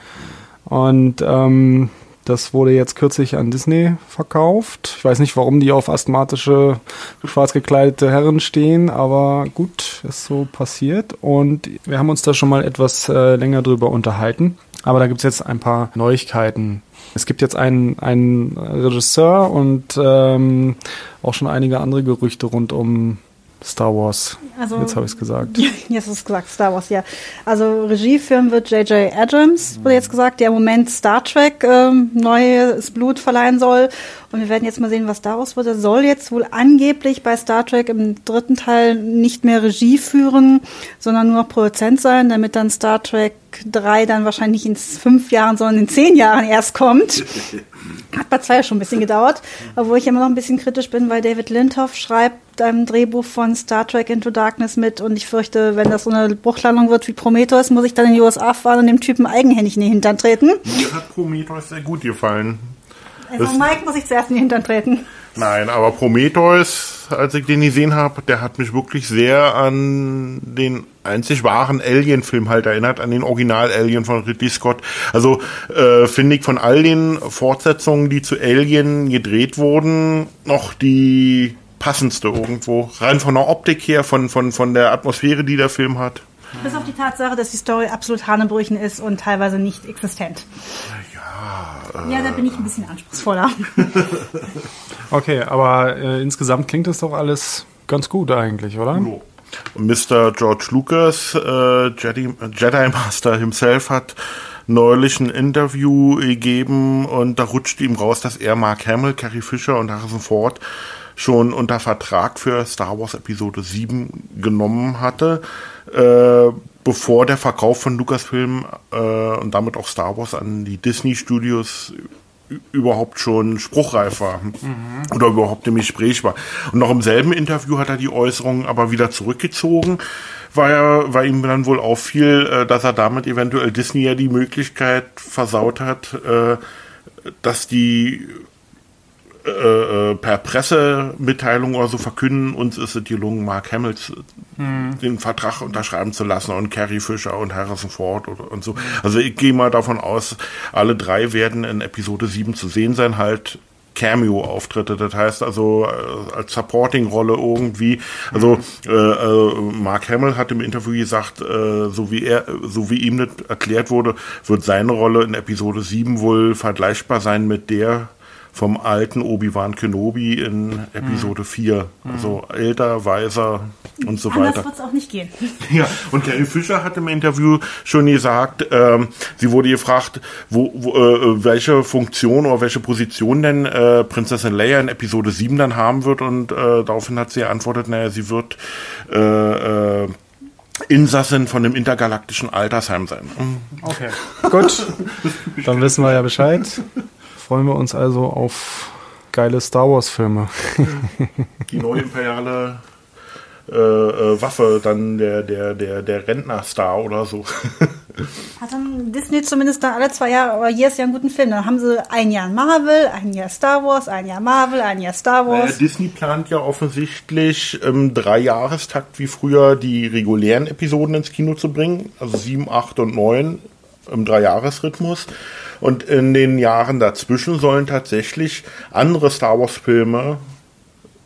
Und ähm, das wurde jetzt kürzlich an Disney verkauft. Ich weiß nicht, warum die auf asthmatische, schwarz gekleidete Herren stehen, aber gut, ist so passiert. Und wir haben uns da schon mal etwas äh, länger drüber unterhalten. Aber da gibt's jetzt ein paar Neuigkeiten. Es gibt jetzt einen, einen Regisseur und ähm, auch schon einige andere Gerüchte rund um Star Wars. Also- jetzt habe ich es gesagt. Jetzt ist es gesagt, Star Wars, ja. Also Regiefilm wird J.J. Abrams, wurde jetzt gesagt, der im Moment Star Trek ähm, neues Blut verleihen soll. Und wir werden jetzt mal sehen, was daraus wird. Er soll jetzt wohl angeblich bei Star Trek im dritten Teil nicht mehr Regie führen, sondern nur noch Produzent sein, damit dann Star Trek 3 dann wahrscheinlich in fünf Jahren, sondern in zehn Jahren erst kommt. Hat bei zwei schon ein bisschen gedauert, obwohl ich immer noch ein bisschen kritisch bin, weil David Lindhoff schreibt ein Drehbuch von Star Trek Into Darkness mit und ich fürchte, wenn das so eine Bruchlandung wird wie Prometheus, muss ich dann in die USA fahren und dem Typen eigenhändig in den Hintern treten. Mir hat Prometheus sehr gut gefallen. Also Mike muss ich zuerst in den Hintern treten. Nein, aber Prometheus, als ich den gesehen habe, der hat mich wirklich sehr an den einzig wahren Alien-Film halt erinnert, an den Original-Alien von Ridley Scott. Also äh, finde ich von all den Fortsetzungen, die zu Alien gedreht wurden, noch die passendste irgendwo. Rein von der Optik her, von, von, von der Atmosphäre, die der Film hat. Bis auf die Tatsache, dass die Story absolut hanebbrüchen ist und teilweise nicht existent. Ja, da bin ich ein bisschen anspruchsvoller. Okay, aber äh, insgesamt klingt das doch alles ganz gut eigentlich, oder? Und Mr. George Lucas, äh, Jedi, Jedi Master himself, hat neulich ein Interview gegeben und da rutschte ihm raus, dass er Mark Hamill, Carrie Fisher und Harrison Ford schon unter Vertrag für Star Wars Episode 7 genommen hatte, äh, bevor der Verkauf von Lucasfilm äh, und damit auch Star Wars an die Disney Studios überhaupt schon spruchreif war. Oder überhaupt im Gespräch war. Und noch im selben Interview hat er die Äußerungen aber wieder zurückgezogen, weil, er, weil ihm dann wohl auffiel, äh, dass er damit eventuell Disney ja die Möglichkeit versaut hat, äh, dass die äh, äh, per Pressemitteilung oder so verkünden, uns ist es gelungen, Mark Hamills den Vertrag unterschreiben zu lassen und Carrie Fisher und Harrison Ford oder, und so. Also ich gehe mal davon aus, alle drei werden in Episode 7 zu sehen sein, halt Cameo-Auftritte. Das heißt also äh, als Supporting-Rolle irgendwie. Also äh, äh, Mark Hamill hat im Interview gesagt, äh, so wie er, so wie ihm das erklärt wurde, wird seine Rolle in Episode 7 wohl vergleichbar sein mit der vom alten Obi-Wan Kenobi in Episode 4. Also älter, weiser und so Anders weiter. wird es auch nicht gehen. Ja, und Carrie Fisher hat im Interview schon gesagt, ähm, sie wurde gefragt, wo, wo, äh, welche Funktion oder welche Position denn äh, Prinzessin Leia in Episode 7 dann haben wird und äh, daraufhin hat sie geantwortet, naja, sie wird äh, äh, Insassin von dem intergalaktischen Altersheim sein. Okay. Gut, dann wissen wir ja Bescheid. Freuen wir uns also auf geile Star Wars Filme. Die neue imperiale äh, äh, Waffe, dann der, der, der, der Rentnerstar oder so. Hat dann Disney zumindest dann alle zwei Jahre, aber jedes Jahr einen guten Film. Dann haben sie ein Jahr Marvel, ein Jahr Star Wars, ein Jahr Marvel, ein Jahr Star Äh, Wars. Disney plant ja offensichtlich im Dreijahrestakt wie früher die regulären Episoden ins Kino zu bringen, also 7, 8 und 9 im Dreijahresrhythmus. Und in den Jahren dazwischen sollen tatsächlich andere Star Wars-Filme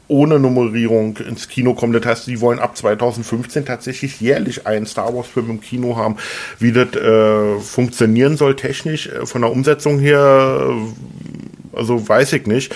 ohne Nummerierung ins Kino kommen. Das heißt, sie wollen ab 2015 tatsächlich jährlich einen Star Wars-Film im Kino haben. Wie das äh, funktionieren soll technisch, äh, von der Umsetzung her, äh, also weiß ich nicht.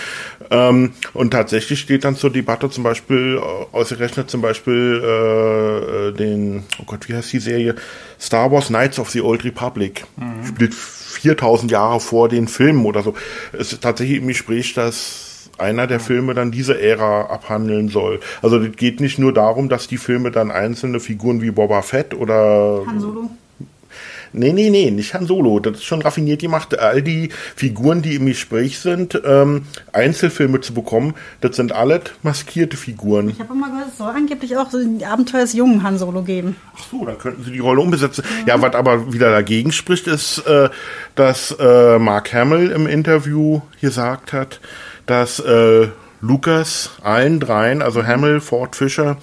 Ähm, und tatsächlich steht dann zur Debatte zum Beispiel, äh, ausgerechnet zum Beispiel äh, den, oh Gott, wie heißt die Serie? Star Wars Knights of the Old Republic. Spielt 4000 Jahre vor den Filmen oder so. Es ist tatsächlich im Gespräch, dass einer der Filme dann diese Ära abhandeln soll. Also es geht nicht nur darum, dass die Filme dann einzelne Figuren wie Boba Fett oder Han Solo. Nee, nee, nee, nicht Han Solo. Das ist schon raffiniert gemacht. All die Figuren, die im Gespräch sind, ähm, Einzelfilme zu bekommen, das sind alle maskierte Figuren. Ich habe immer gehört, es soll angeblich auch so die Abenteuer des jungen Han Solo geben. Ach so, dann könnten sie die Rolle umbesetzen. Ja, was aber wieder dagegen spricht, ist, äh, dass äh, Mark Hamill im Interview gesagt hat, dass äh, Lucas allen dreien, also Hamill, Ford, Fischer,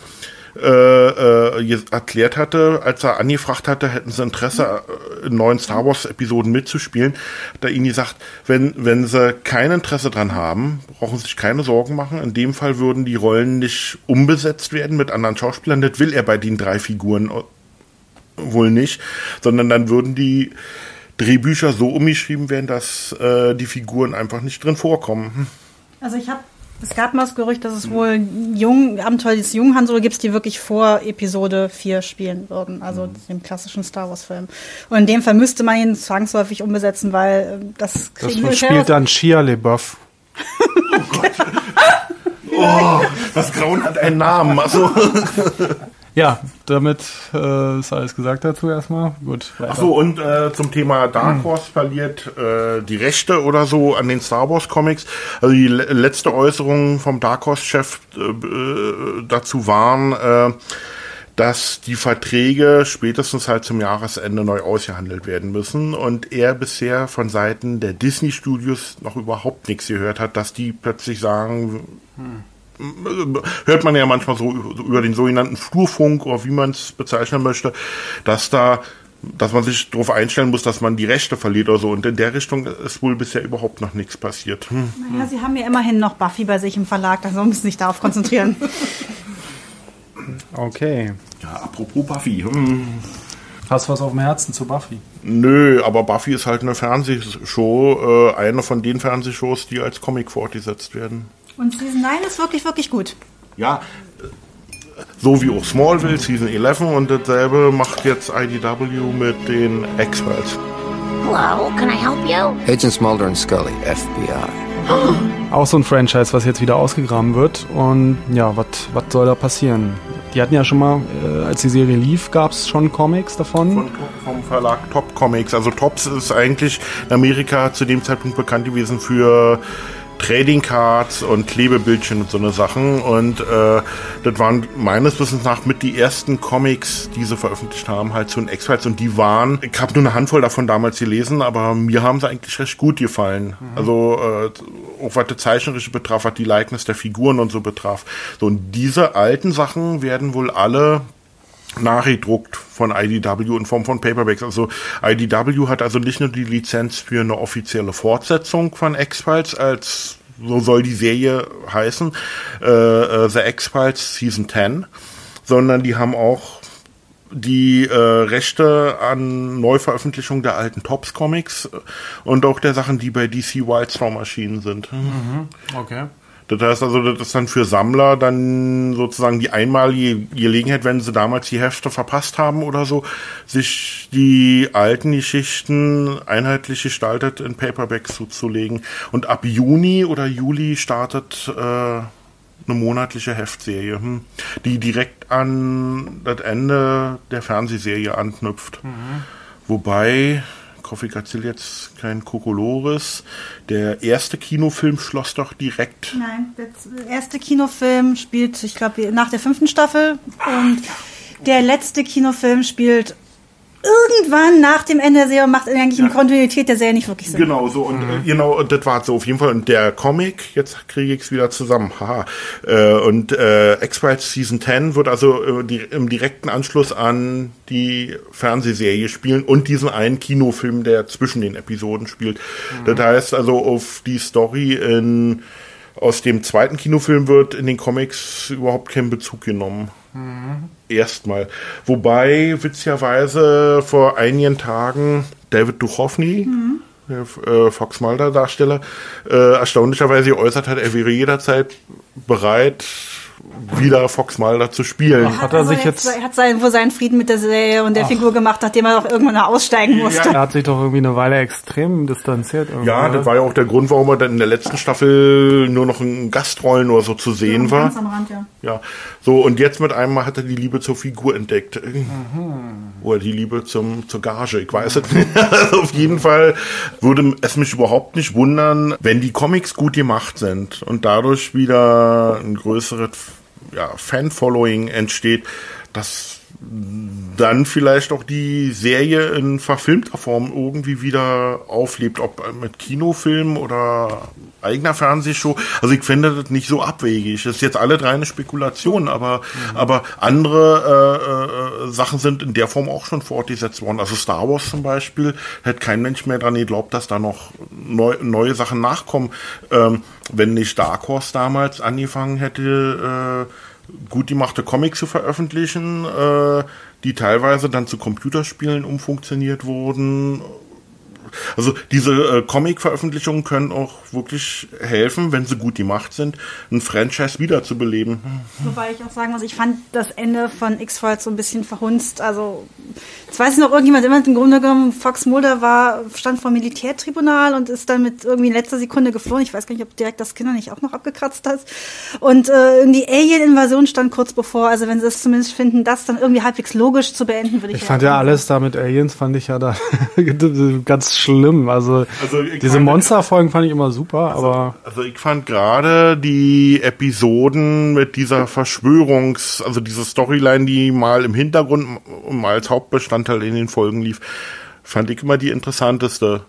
äh, äh, erklärt hatte, als er angefragt hatte, hätten sie Interesse, äh, in neuen Star Wars-Episoden mitzuspielen, er ihnen gesagt, wenn, wenn sie kein Interesse dran haben, brauchen sie sich keine Sorgen machen. In dem Fall würden die Rollen nicht umbesetzt werden mit anderen Schauspielern. Das will er bei den drei Figuren wohl nicht, sondern dann würden die Drehbücher so umgeschrieben werden, dass äh, die Figuren einfach nicht drin vorkommen. Also ich habe, es gab mal das Gerücht, dass es wohl jung, Abenteuer des jungen Han Solo gibt, die wirklich vor Episode 4 spielen würden, also dem klassischen Star Wars Film. Und in dem Fall müsste man ihn zwangsläufig umbesetzen, weil äh, das Das kriegen wir spielt dann Shia LeBeouf. Oh, das Grauen hat einen Namen. Also, Ja, damit äh, ist alles gesagt dazu erstmal. Gut, weiter. Ach so, und äh, zum Thema Dark Horse verliert äh, die Rechte oder so an den Star Wars Comics. Also die le letzte Äußerung vom Dark Horse-Chef äh, äh, dazu waren, äh, dass die Verträge spätestens halt zum Jahresende neu ausgehandelt werden müssen und er bisher von Seiten der Disney Studios noch überhaupt nichts gehört hat, dass die plötzlich sagen, hört man ja manchmal so über den sogenannten Flurfunk oder wie man es bezeichnen möchte, dass da dass man sich darauf einstellen muss, dass man die Rechte verliert oder so. Und in der Richtung ist wohl bisher überhaupt noch nichts passiert. Hm. Naja, sie haben ja immerhin noch Buffy bei sich im Verlag, da müssen sie sich darauf konzentrieren. Okay. Ja, apropos Buffy. Hm. Hast du was auf dem Herzen zu Buffy? Nö, aber Buffy ist halt eine Fernsehshow, äh, eine von den Fernsehshows, die als Comic fortgesetzt werden. Und Season 9 ist wirklich, wirklich gut. Ja, so wie auch Smallville, Season 11 und dasselbe macht jetzt IDW mit den X-Files. Hello, can I help you? Agents Mulder and Scully, FBI. Auch so ein Franchise, was jetzt wieder ausgegraben wird. Und ja, was was soll da passieren? Die hatten ja schon mal, äh, als die Serie lief, gab es schon Comics davon. Von, vom Verlag Top Comics. Also Tops ist eigentlich in Amerika zu dem Zeitpunkt bekannt gewesen für Trading Cards und Klebebildchen und so eine Sachen. Und äh, das waren meines Wissens nach mit die ersten Comics, die sie veröffentlicht haben, halt zu den X-Files. Und die waren, ich habe nur eine Handvoll davon damals gelesen, aber mir haben sie eigentlich recht gut gefallen. Also äh, auch was das Zeichnerische betraf, was die Likeness der Figuren und so betraf. So, und diese alten Sachen werden wohl alle nachgedruckt von IDW in Form von Paperbacks. Also IDW hat also nicht nur die Lizenz für eine offizielle Fortsetzung von X-Files als so soll die Serie heißen, äh, äh, The X-Files Season 10, sondern die haben auch die äh, Rechte an Neuveröffentlichung der alten Tops Comics und auch der Sachen, die bei DC Wildstorm erschienen sind. Okay. Das heißt also, das ist dann für Sammler dann sozusagen die einmalige Gelegenheit, wenn sie damals die Hefte verpasst haben oder so, sich die alten Geschichten einheitlich gestaltet in Paperbacks zuzulegen. Und ab Juni oder Juli startet äh, eine monatliche Heftserie, hm, die direkt an das Ende der Fernsehserie anknüpft. Wobei, ich erzähle jetzt kein Kokolores, der erste Kinofilm schloss doch direkt. Nein, der erste Kinofilm spielt, ich glaube, nach der fünften Staffel. Und der letzte Kinofilm spielt irgendwann nach dem Ende der Serie macht eigentlich in Kontinuität der Serie nicht wirklich Sinn. Genau, so und äh, genau, und das war so auf jeden Fall. Und der Comic, jetzt kriege ich es wieder zusammen, haha. Äh, und äh, X-Files Season 10 wird also äh, die, im direkten Anschluss an die Fernsehserie spielen und diesen einen Kinofilm, der zwischen den Episoden spielt. Das heißt also, auf die Story in aus dem zweiten Kinofilm wird in den Comics überhaupt kein Bezug genommen. Erstmal. Wobei, witzigerweise, vor einigen Tagen David Duchovny, der äh, Fox Mulder Darsteller, äh, erstaunlicherweise geäußert hat, er wäre jederzeit bereit, wieder Fox Mulder zu spielen. Hat er sich jetzt- Er hat seinen, wohl seinen Frieden mit der Serie und der Figur gemacht, nachdem er auch irgendwann aussteigen musste. Er hat sich doch irgendwie eine Weile extrem distanziert. irgendwie, Ja, oder? das war ja auch der Grund, warum er dann in der letzten Staffel nur noch in Gastrollen oder so zu sehen war. Ganz am Rand, ja. Ja, so und jetzt mit einmal hat er die Liebe zur Figur entdeckt. Oder die Liebe zum, zur Gage, ich weiß es nicht. Also Auf jeden Fall würde es mich überhaupt nicht wundern, wenn die Comics gut gemacht sind und dadurch wieder ein größeres ja, Fan-Following entsteht, dass dann vielleicht auch die Serie in verfilmter Form irgendwie wieder auflebt, ob mit Kinofilm oder eigener Fernsehshow. Also ich finde das nicht so abwegig. Das ist jetzt alle drei eine Spekulation, aber, aber andere äh, äh, Sachen sind in der Form auch schon fortgesetzt worden. Also Star Wars zum Beispiel, hätte kein Mensch mehr dran geglaubt, dass da noch neu, neue Sachen nachkommen. Ähm, wenn nicht Dark Horse damals angefangen hätte, äh, gut gemachte Comics zu veröffentlichen, äh, die teilweise dann zu Computerspielen umfunktioniert wurden. Also diese äh, Comic-Veröffentlichungen können auch wirklich helfen, wenn sie gut gemacht sind, ein Franchise wiederzubeleben. Wobei ich auch sagen muss, ich fand das Ende von X-Files so ein bisschen verhunzt. Also, jetzt weiß ich noch, irgendjemand immer im Grunde genommen, Fox Mulder war, stand vor dem Militärtribunal und ist dann mit irgendwie in letzter Sekunde geflohen. Ich weiß gar nicht, ob direkt das Kinder nicht auch noch abgekratzt hat. Und äh, irgendwie Alien-Invasion stand kurz bevor. Also, wenn sie es zumindest finden, das dann irgendwie halbwegs logisch zu beenden, würde ich Ich fand ja alles da mit Aliens, fand ich ja da ganz schlimm. Also, Also diese Monsterfolgen fand ich immer super, aber Also ich fand gerade die Episoden mit dieser Verschwörungs, also diese Storyline, die mal im Hintergrund und mal als Hauptbestandteil in den Folgen lief, fand ich immer die interessanteste.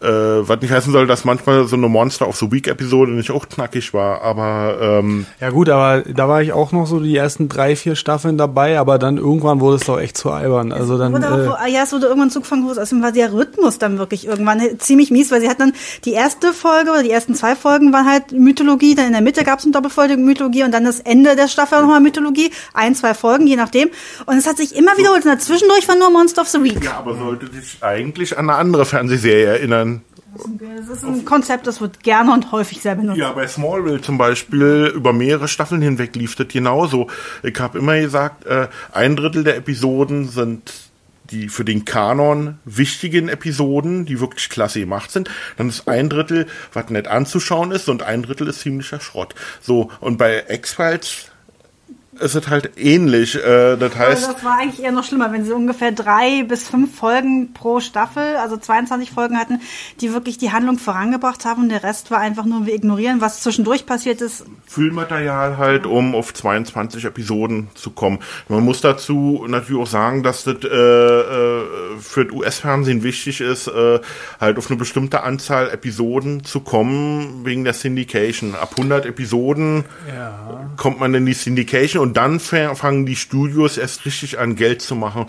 Äh, was nicht heißen soll, dass manchmal so eine Monster of the Week Episode nicht auch knackig war, aber ähm, ja gut, aber da war ich auch noch so die ersten drei, vier Staffeln dabei, aber dann irgendwann wurde es doch echt zu albern. Also dann, Wurde auch, äh, ja, es wurde irgendwann zugefangen, wo es außerdem war der Rhythmus dann wirklich irgendwann ziemlich mies, weil sie hatten dann die erste Folge oder die ersten zwei Folgen waren halt Mythologie, dann in der Mitte gab es eine Doppelfolge Mythologie und dann das Ende der Staffel nochmal Mythologie, ein, zwei Folgen, je nachdem. Und es hat sich immer wiederholt. Und dazwischendurch war nur Monster of the Week. ja, aber sollte dich eigentlich an eine andere Fernsehserie erinnern. Das ist ein Konzept, das wird gerne und häufig sehr benutzt. Ja, bei Smallville zum Beispiel über mehrere Staffeln hinweg lief das genauso. Ich habe immer gesagt, äh, ein Drittel der Episoden sind die für den Kanon wichtigen Episoden, die wirklich klasse gemacht sind. Dann ist ein Drittel, was nett anzuschauen ist, und ein Drittel ist ziemlicher Schrott. So, und bei X-Files ist es halt ähnlich. Äh, das heißt, Also das war eigentlich eher noch schlimmer, wenn sie ungefähr drei bis fünf Folgen pro Staffel, also 22 Folgen hatten, die wirklich die Handlung vorangebracht haben und der Rest war einfach nur wir ignorieren, was zwischendurch passiert ist. Füllmaterial halt, um auf 22 Episoden zu kommen. Man muss dazu natürlich auch sagen, dass das äh, äh, für das US-Fernsehen wichtig ist, äh, halt auf eine bestimmte Anzahl Episoden zu kommen, wegen der Syndication. Ab 100 Episoden kommt man in die Syndication und dann fangen die Studios erst richtig an, Geld zu machen.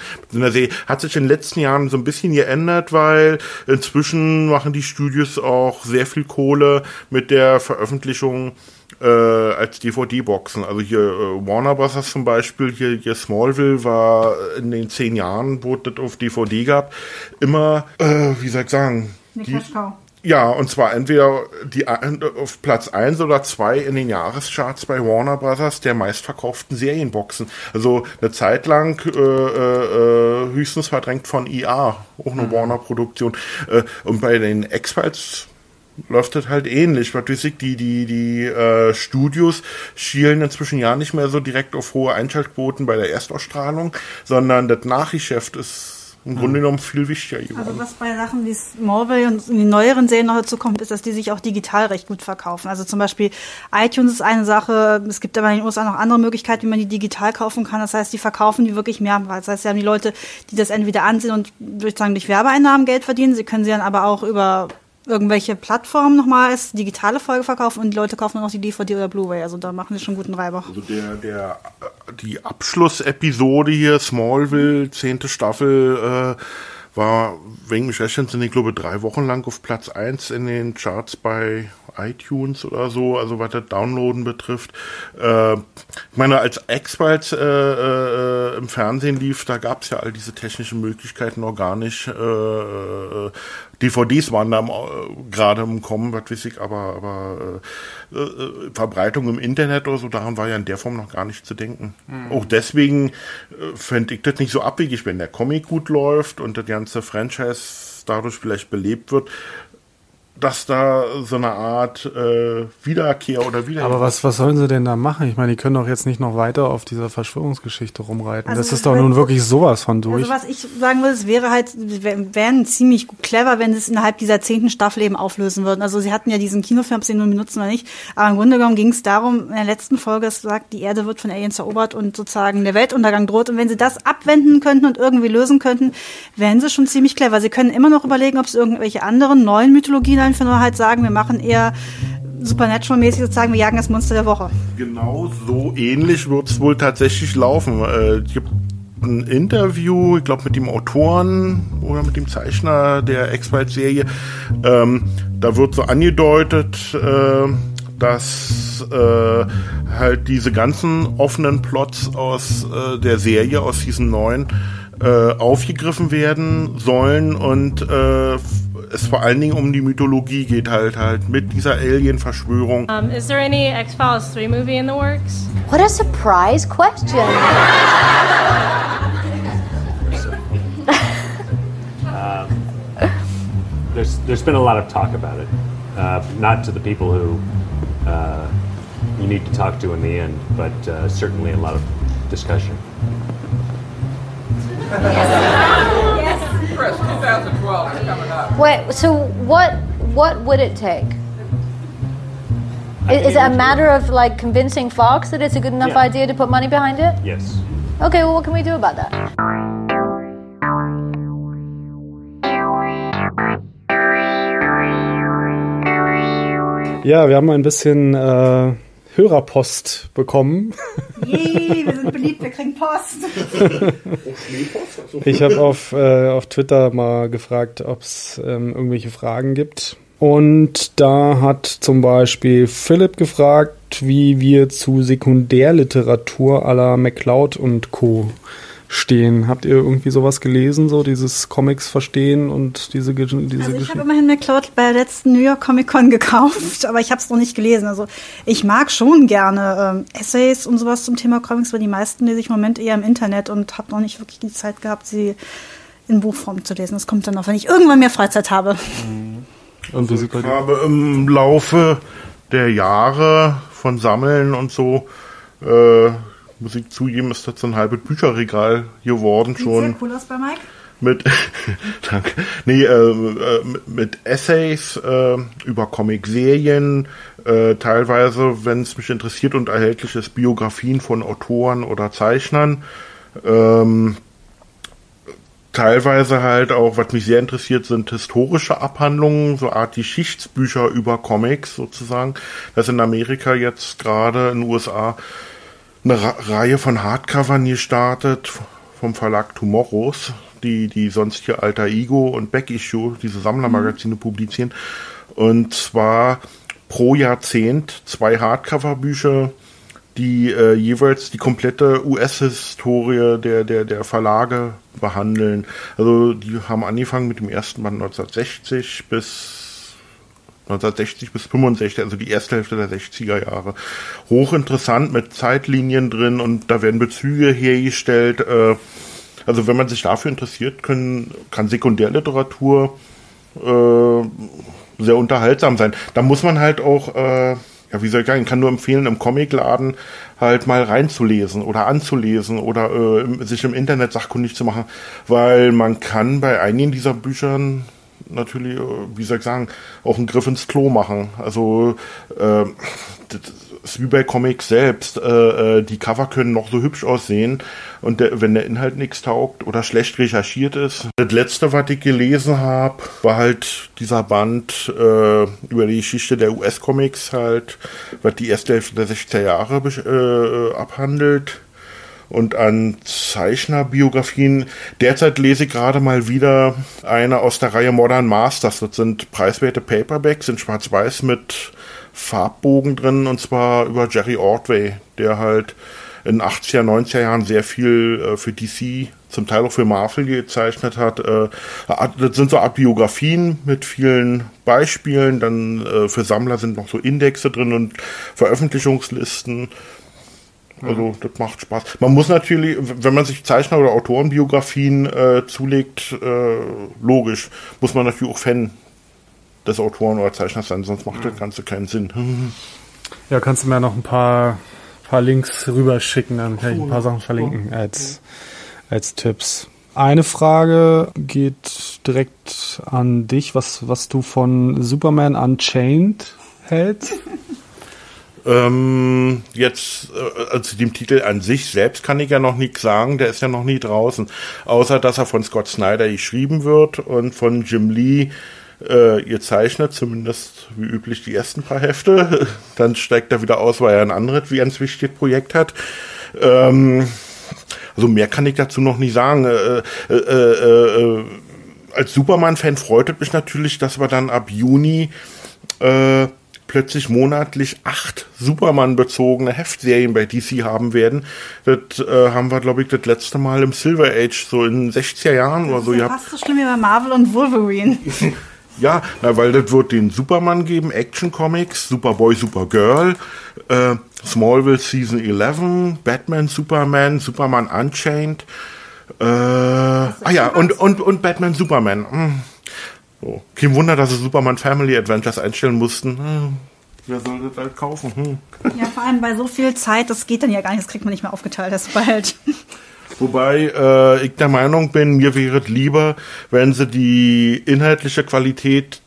Hat sich in den letzten Jahren so ein bisschen geändert, weil inzwischen machen die Studios auch sehr viel Kohle mit der Veröffentlichung äh, als DVD-Boxen. Also hier äh, Warner Bros. zum Beispiel, hier, hier Smallville war in den zehn Jahren, wo es das auf DVD gab, immer, äh, wie soll ich sagen, die, ja, und zwar entweder die auf Platz 1 oder 2 in den Jahrescharts bei Warner Brothers der meistverkauften Serienboxen. Also eine Zeit lang äh, äh, höchstens verdrängt von IA, auch eine mhm. Warner-Produktion. Äh, und bei den X-Files läuft das halt ähnlich. Was weiß ich, die, die, die äh, Studios schielen inzwischen ja nicht mehr so direkt auf hohe Einschaltquoten bei der Erstausstrahlung, sondern das Nachgeschäft ist im Grunde genommen viel wichtiger geworden. Also was bei Sachen wie Smallville und die neueren Serien noch dazu kommt, ist, dass die sich auch digital recht gut verkaufen. Also zum Beispiel iTunes ist eine Sache, es gibt aber in den USA noch andere Möglichkeiten, wie man die digital kaufen kann. Das heißt, die verkaufen die wirklich mehr. Das heißt, sie haben die Leute, die das entweder ansehen und durch, sagen, durch Werbeeinnahmen Geld verdienen. Sie können sie dann aber auch über irgendwelche Plattformen nochmal als digitale Folge verkaufen und die Leute kaufen nur noch die DVD oder Blu-ray. Also da machen sie schon guten Reibach. Also der, der, die Abschlussepisode hier, Smallville, zehnte Staffel, äh, war wegen mich sind ich glaube drei Wochen lang auf Platz eins in den Charts bei iTunes oder so, also was das Downloaden betrifft. Äh, ich meine, als X-Files äh, äh, im Fernsehen lief, da gab es ja all diese technischen Möglichkeiten noch gar nicht. Äh, äh DVDs waren da gerade im Kommen, was weiß ich, aber, aber äh, Verbreitung im Internet oder so, daran war ja in der Form noch gar nicht zu denken. Mhm. Auch deswegen äh, fände ich das nicht so abwegig, wenn der Comic gut läuft und das ganze Franchise dadurch vielleicht belebt wird, dass da so eine Art äh, Wiederkehr oder wieder. Aber was, was sollen sie denn da machen? Ich meine, die können doch jetzt nicht noch weiter auf dieser Verschwörungsgeschichte rumreiten. Also das ist doch nun wirklich sowas von durch. Also was ich sagen würde, es wäre halt, wären ziemlich clever, wenn sie es innerhalb dieser zehnten Staffel eben auflösen würden. Also sie hatten ja diesen Kinofilm, ob sie ihn nun benutzen oder nicht. Aber im Grunde genommen ging es darum, in der letzten Folge, es sagt, die Erde wird von Aliens erobert und sozusagen der Weltuntergang droht. Und wenn sie das abwenden könnten und irgendwie lösen könnten, wären sie schon ziemlich clever. Sie können immer noch überlegen, ob es irgendwelche anderen neuen Mythologien einfach nur halt sagen, wir machen eher Supernatural-mäßig sozusagen, wir jagen das Monster der Woche. Genau so ähnlich wird es wohl tatsächlich laufen. Äh, ich ein Interview, ich glaube mit dem Autoren oder mit dem Zeichner der X-Files-Serie. Ähm, da wird so angedeutet, äh, dass äh, halt diese ganzen offenen Plots aus äh, der Serie, aus diesen neuen, äh, aufgegriffen werden sollen und äh, es vor allen Dingen um die Mythologie geht halt halt mit dieser Alien-Verschwörung. Um, is there any X-Files 3 movie in the works? What a surprise question. um, there's, there's been a lot of talk about it. Uh, not to the people who uh, you need to talk to in the end, but uh, certainly a lot of discussion. Yes. Chris, 2012 is coming up. Wait, so what what would it take? Is, is it a matter of like convincing Fox that it's a good enough yeah. idea to put money behind it? Yes. Okay, well, what can we do about that? Ja, wir haben ein bisschen äh, Hörerpost bekommen. Yay, wir sind beliebt, wir kriegen Post. ich habe auf, äh, auf Twitter mal gefragt, ob es ähm, irgendwelche Fragen gibt. Und da hat zum Beispiel Philipp gefragt, wie wir zu Sekundärliteratur aller MacLeod und Co stehen. Habt ihr irgendwie sowas gelesen, so dieses Comics verstehen und diese, diese Also ich habe immerhin McCloud bei der letzten New York Comic Con gekauft, aber ich habe es noch nicht gelesen. Also ich mag schon gerne ähm, Essays und sowas zum Thema Comics, weil die meisten lese ich im Moment eher im Internet und habe noch nicht wirklich die Zeit gehabt, sie in Buchform zu lesen. Das kommt dann noch, wenn ich irgendwann mehr Freizeit habe. Mhm. Und ich habe im Laufe der Jahre von Sammeln und so äh, muss ich zugeben, ist das so ein halbes Bücherregal geworden Sieht schon. Sehr cool aus bei Mike. Mit, danke. Nee, äh, äh, mit Essays äh, über Comic-Serien, äh, teilweise, wenn es mich interessiert und erhältlich ist, Biografien von Autoren oder Zeichnern. Ähm, teilweise halt auch, was mich sehr interessiert, sind historische Abhandlungen, so Art Geschichtsbücher über Comics sozusagen. Das in Amerika jetzt gerade in den USA eine Ra Reihe von Hardcovern gestartet vom Verlag Tomorrows, die, die sonst hier Alter Ego und Back Issue, diese Sammlermagazine publizieren. Und zwar pro Jahrzehnt zwei Hardcover-Bücher, die äh, jeweils die komplette US-Historie der, der, der Verlage behandeln. Also die haben angefangen mit dem ersten Band 1960 bis 1960 bis 65, also die erste Hälfte der 60er Jahre. Hochinteressant mit Zeitlinien drin und da werden Bezüge hergestellt. Äh, also wenn man sich dafür interessiert, können, kann Sekundärliteratur äh, sehr unterhaltsam sein. Da muss man halt auch äh, ja, wie soll ich sagen, kann nur empfehlen, im Comicladen halt mal reinzulesen oder anzulesen oder äh, sich im Internet sachkundig zu machen, weil man kann bei einigen dieser Büchern natürlich, äh, wie soll ich sagen, auch einen Griff ins Klo machen. Also äh, das ist wie bei Comics selbst. Äh, äh, die Cover können noch so hübsch aussehen und der, wenn der Inhalt nichts taugt oder schlecht recherchiert ist. Das letzte, was ich gelesen habe, war halt dieser Band äh, über die Geschichte der US-Comics halt, was die erste Hälfte der 60er Jahre äh, abhandelt und an Zeichnerbiografien. Derzeit lese ich gerade mal wieder eine aus der Reihe Modern Masters. Das sind preiswerte Paperbacks in Schwarz-Weiß mit Farbbogen drin und zwar über Jerry Ordway, der halt in 80er, 90er Jahren sehr viel äh, für DC, zum Teil auch für Marvel gezeichnet hat. Äh, das sind so Art Biografien mit vielen Beispielen. Dann äh, für Sammler sind noch so Indexe drin und Veröffentlichungslisten. Also das macht Spaß. Man muss natürlich, wenn man sich Zeichner- oder Autorenbiografien äh, zulegt, äh, logisch, muss man natürlich auch Fan des Autoren oder Zeichners sein, sonst macht das Ganze keinen Sinn. Ja, kannst du mir noch ein paar, paar Links rüberschicken, dann kann ich ein paar Sachen verlinken als, als Tipps. Eine Frage geht direkt an dich, was, was du von Superman Unchained hältst. Ähm, jetzt, äh, also dem Titel an sich selbst kann ich ja noch nichts sagen, der ist ja noch nie draußen. Außer, dass er von Scott Snyder geschrieben wird und von Jim Lee äh, gezeichnet, zumindest wie üblich die ersten paar Hefte. Dann steigt er wieder aus, weil er ein anderes, wie ganz wichtiges Projekt hat. Ähm, also mehr kann ich dazu noch nicht sagen. Äh, äh, äh, äh als Superman-Fan freut es mich natürlich, dass wir dann ab Juni äh, plötzlich monatlich acht Superman-bezogene Heftserien bei DC haben werden. Das äh, haben wir, glaube ich, das letzte Mal im Silver Age, so in 60er Jahren oder so. Das ist ja fast so schlimm wie bei Marvel und Wolverine. ja, na, weil das wird den Superman geben, Action Comics, Superboy, Supergirl, äh, Smallville Season 11, Batman, Superman, Superman Unchained, äh, ah ja, und, und, und Batman, Superman. Hm. So. Kein Wunder, dass sie Superman Family Adventures einstellen mussten. Hm. Wer soll das halt kaufen? Hm. Ja, vor allem bei so viel Zeit, das geht dann ja gar nicht, das kriegt man nicht mehr aufgeteilt, das bald. Wobei äh, ich der Meinung bin, mir wäre es lieber, wenn sie die inhaltliche Qualität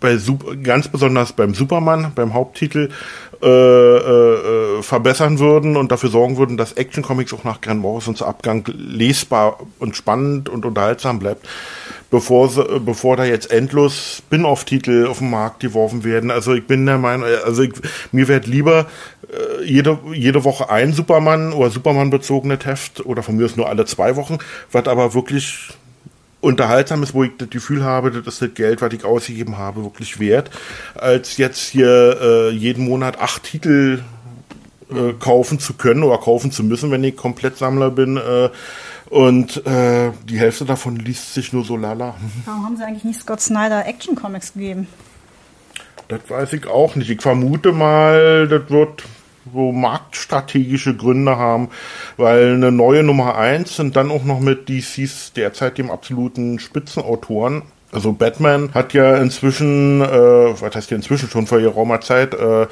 bei Super, ganz besonders beim Superman, beim Haupttitel, äh, äh, verbessern würden und dafür sorgen würden, dass Action Comics auch nach Grant Morrisons Abgang lesbar und spannend und unterhaltsam bleibt bevor, sie, bevor da jetzt endlos Spin-off-Titel auf den Markt geworfen werden. Also ich bin der Meinung, also ich, mir wird lieber äh, jede, jede Woche ein Superman oder Superman-bezogene Heft oder von mir ist nur alle zwei Wochen, was aber wirklich unterhaltsam ist, wo ich das Gefühl habe, das ist das Geld, was ich ausgegeben habe, wirklich wert, als jetzt hier äh, jeden Monat acht Titel äh, kaufen zu können oder kaufen zu müssen, wenn ich Komplettsammler bin. Äh, und äh, die Hälfte davon liest sich nur so lala. Warum haben sie eigentlich nicht Scott Snyder Action Comics gegeben? Das weiß ich auch nicht. Ich vermute mal, das wird so marktstrategische Gründe haben, weil eine neue Nummer 1 sind dann auch noch mit DCs derzeit dem absoluten Spitzenautoren. Also Batman hat ja inzwischen, äh, was heißt ja inzwischen schon vor geraumer Zeit, äh,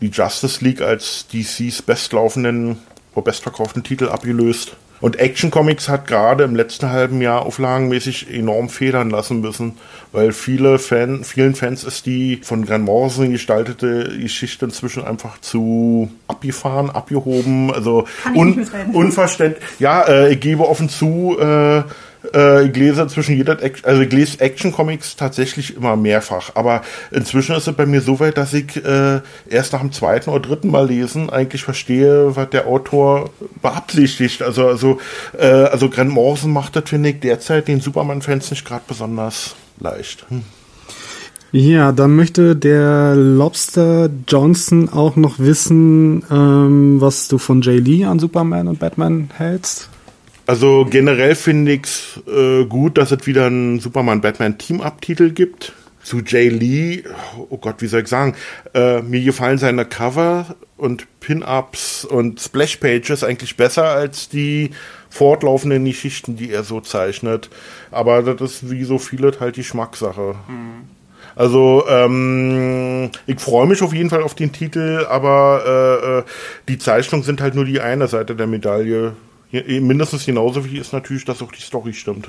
die Justice League als DCs bestlaufenden, bestverkauften Titel abgelöst. Und Action Comics hat gerade im letzten halben Jahr auflagenmäßig enorm federn lassen müssen, weil viele Fan, vielen Fans ist die von Grant Morrison gestaltete Geschichte inzwischen einfach zu abgefahren, abgehoben, also un, unverständlich. Ja, äh, ich gebe offen zu, äh, Äh, ich lese zwischen jeder Action, also ich lese Action-Comics tatsächlich immer mehrfach, aber inzwischen ist es bei mir so weit, dass ich äh, erst nach dem zweiten oder dritten Mal lesen eigentlich verstehe, was der Autor beabsichtigt. Also, also, äh, also Grant Morrison macht das, finde ich, derzeit den Superman-Fans nicht gerade besonders leicht. Hm. Ja, dann möchte der Lobster Johnson auch noch wissen, ähm, was du von Jay Lee an Superman und Batman hältst. Also generell finde ich es äh, gut, dass es wieder einen Superman-Batman-Team-Up-Titel gibt. Zu Jay Lee, oh Gott, wie soll ich sagen, äh, mir gefallen seine Cover und Pin-Ups und Splash-Pages eigentlich besser als die fortlaufenden Geschichten, die er so zeichnet. Aber das ist wie so vieles halt die Schmackssache. Mhm. Also ähm, ich freue mich auf jeden Fall auf den Titel, aber äh, äh die Zeichnungen sind halt nur die eine Seite der Medaille. Mindestens genauso wie ist natürlich, dass auch die Story stimmt.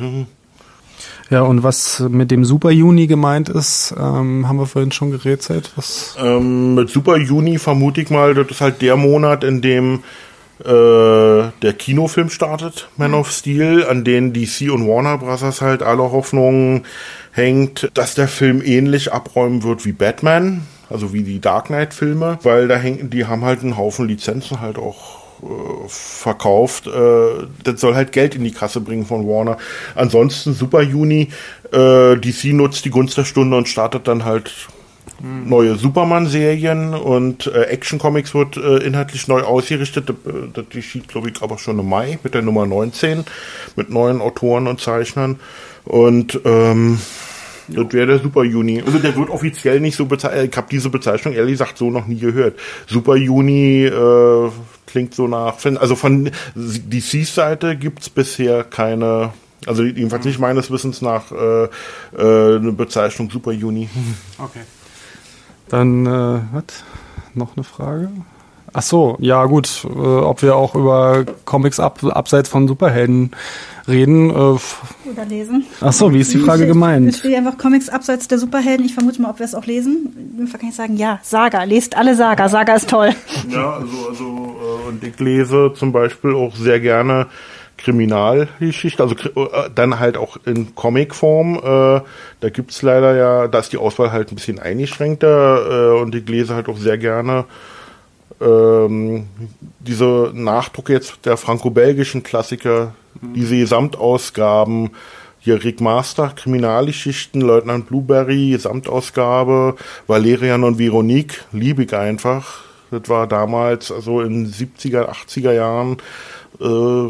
Ja, und was mit dem Super Juni gemeint ist, ähm, haben wir vorhin schon gerätselt. Was? Ähm, mit Super Juni vermute ich mal, das ist halt der Monat, in dem äh, der Kinofilm startet, Man of Steel, an den DC und Warner Bros. halt alle Hoffnungen hängt, dass der Film ähnlich abräumen wird wie Batman, also wie die Dark Knight Filme, weil da hängen, die haben halt einen Haufen Lizenzen halt auch verkauft. Äh, das soll halt Geld in die Kasse bringen von Warner. Ansonsten Super Juni, äh, DC nutzt die Gunst der Stunde und startet dann halt neue Superman-Serien und äh, Action Comics wird äh, inhaltlich neu ausgerichtet. Das, das geschieht, glaube ich, aber schon im Mai mit der Nummer 19 mit neuen Autoren und Zeichnern. Und ähm, das wäre der Super Juni. Also der wird offiziell nicht so bezeichnet. Ich habe diese Bezeichnung ehrlich gesagt so noch nie gehört. Super Juni äh, klingt so nach. Also von DCs Seite gibt's bisher keine. Also jedenfalls nicht meines Wissens nach äh, äh, eine Bezeichnung Super Juni. Okay. Dann äh, was? Noch eine Frage? Ach so, ja gut, äh, ob wir auch über Comics ab, abseits von Superhelden reden. Äh, Oder lesen. Ach so, wie ist die Frage ich, gemeint? Es steht einfach Comics abseits der Superhelden. Ich vermute mal, ob wir es auch lesen. In dem Fall kann ich sagen, ja, Saga. Lest alle Saga. Saga ist toll. Ja, also, also und ich lese zum Beispiel auch sehr gerne Kriminalgeschichte, also äh, dann halt auch in Comicform. Äh, da gibt's leider ja, da ist die Auswahl halt ein bisschen eingeschränkter äh, und ich lese halt auch sehr gerne ähm, diese Nachdrucke jetzt der franco-belgischen Klassiker, mhm. diese Gesamtausgaben, hier Rick Master, Kriminalgeschichten, Leutnant Blueberry, Gesamtausgabe, Valerian und Veronique, liebe ich einfach. Das war damals, also in 70er, 80er Jahren, äh,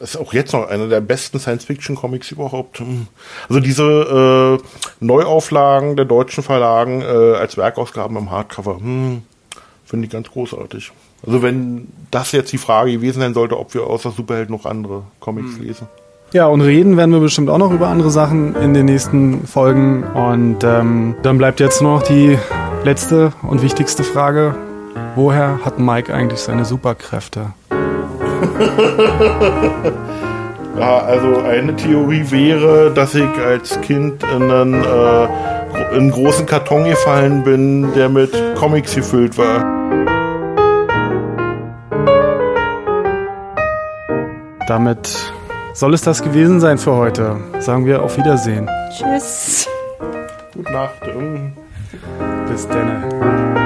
ist auch jetzt noch einer der besten Science-Fiction-Comics überhaupt. Also diese äh, Neuauflagen der deutschen Verlagen äh, als Werkausgaben im Hardcover, hm, Finde ich ganz großartig. Also wenn das jetzt die Frage gewesen sein sollte, ob wir außer Superheld noch andere Comics mhm. lesen. Ja, und reden werden wir bestimmt auch noch über andere Sachen in den nächsten Folgen. Und ähm, dann bleibt jetzt nur noch die letzte und wichtigste Frage. Woher hat Mike eigentlich seine Superkräfte? ja, also eine Theorie wäre, dass ich als Kind in einen, äh, in einen großen Karton gefallen bin, der mit Comics gefüllt war. Damit soll es das gewesen sein für heute. Sagen wir auf Wiedersehen. Tschüss. Gute Nacht. Bis dann.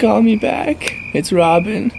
Call me back. It's Robin.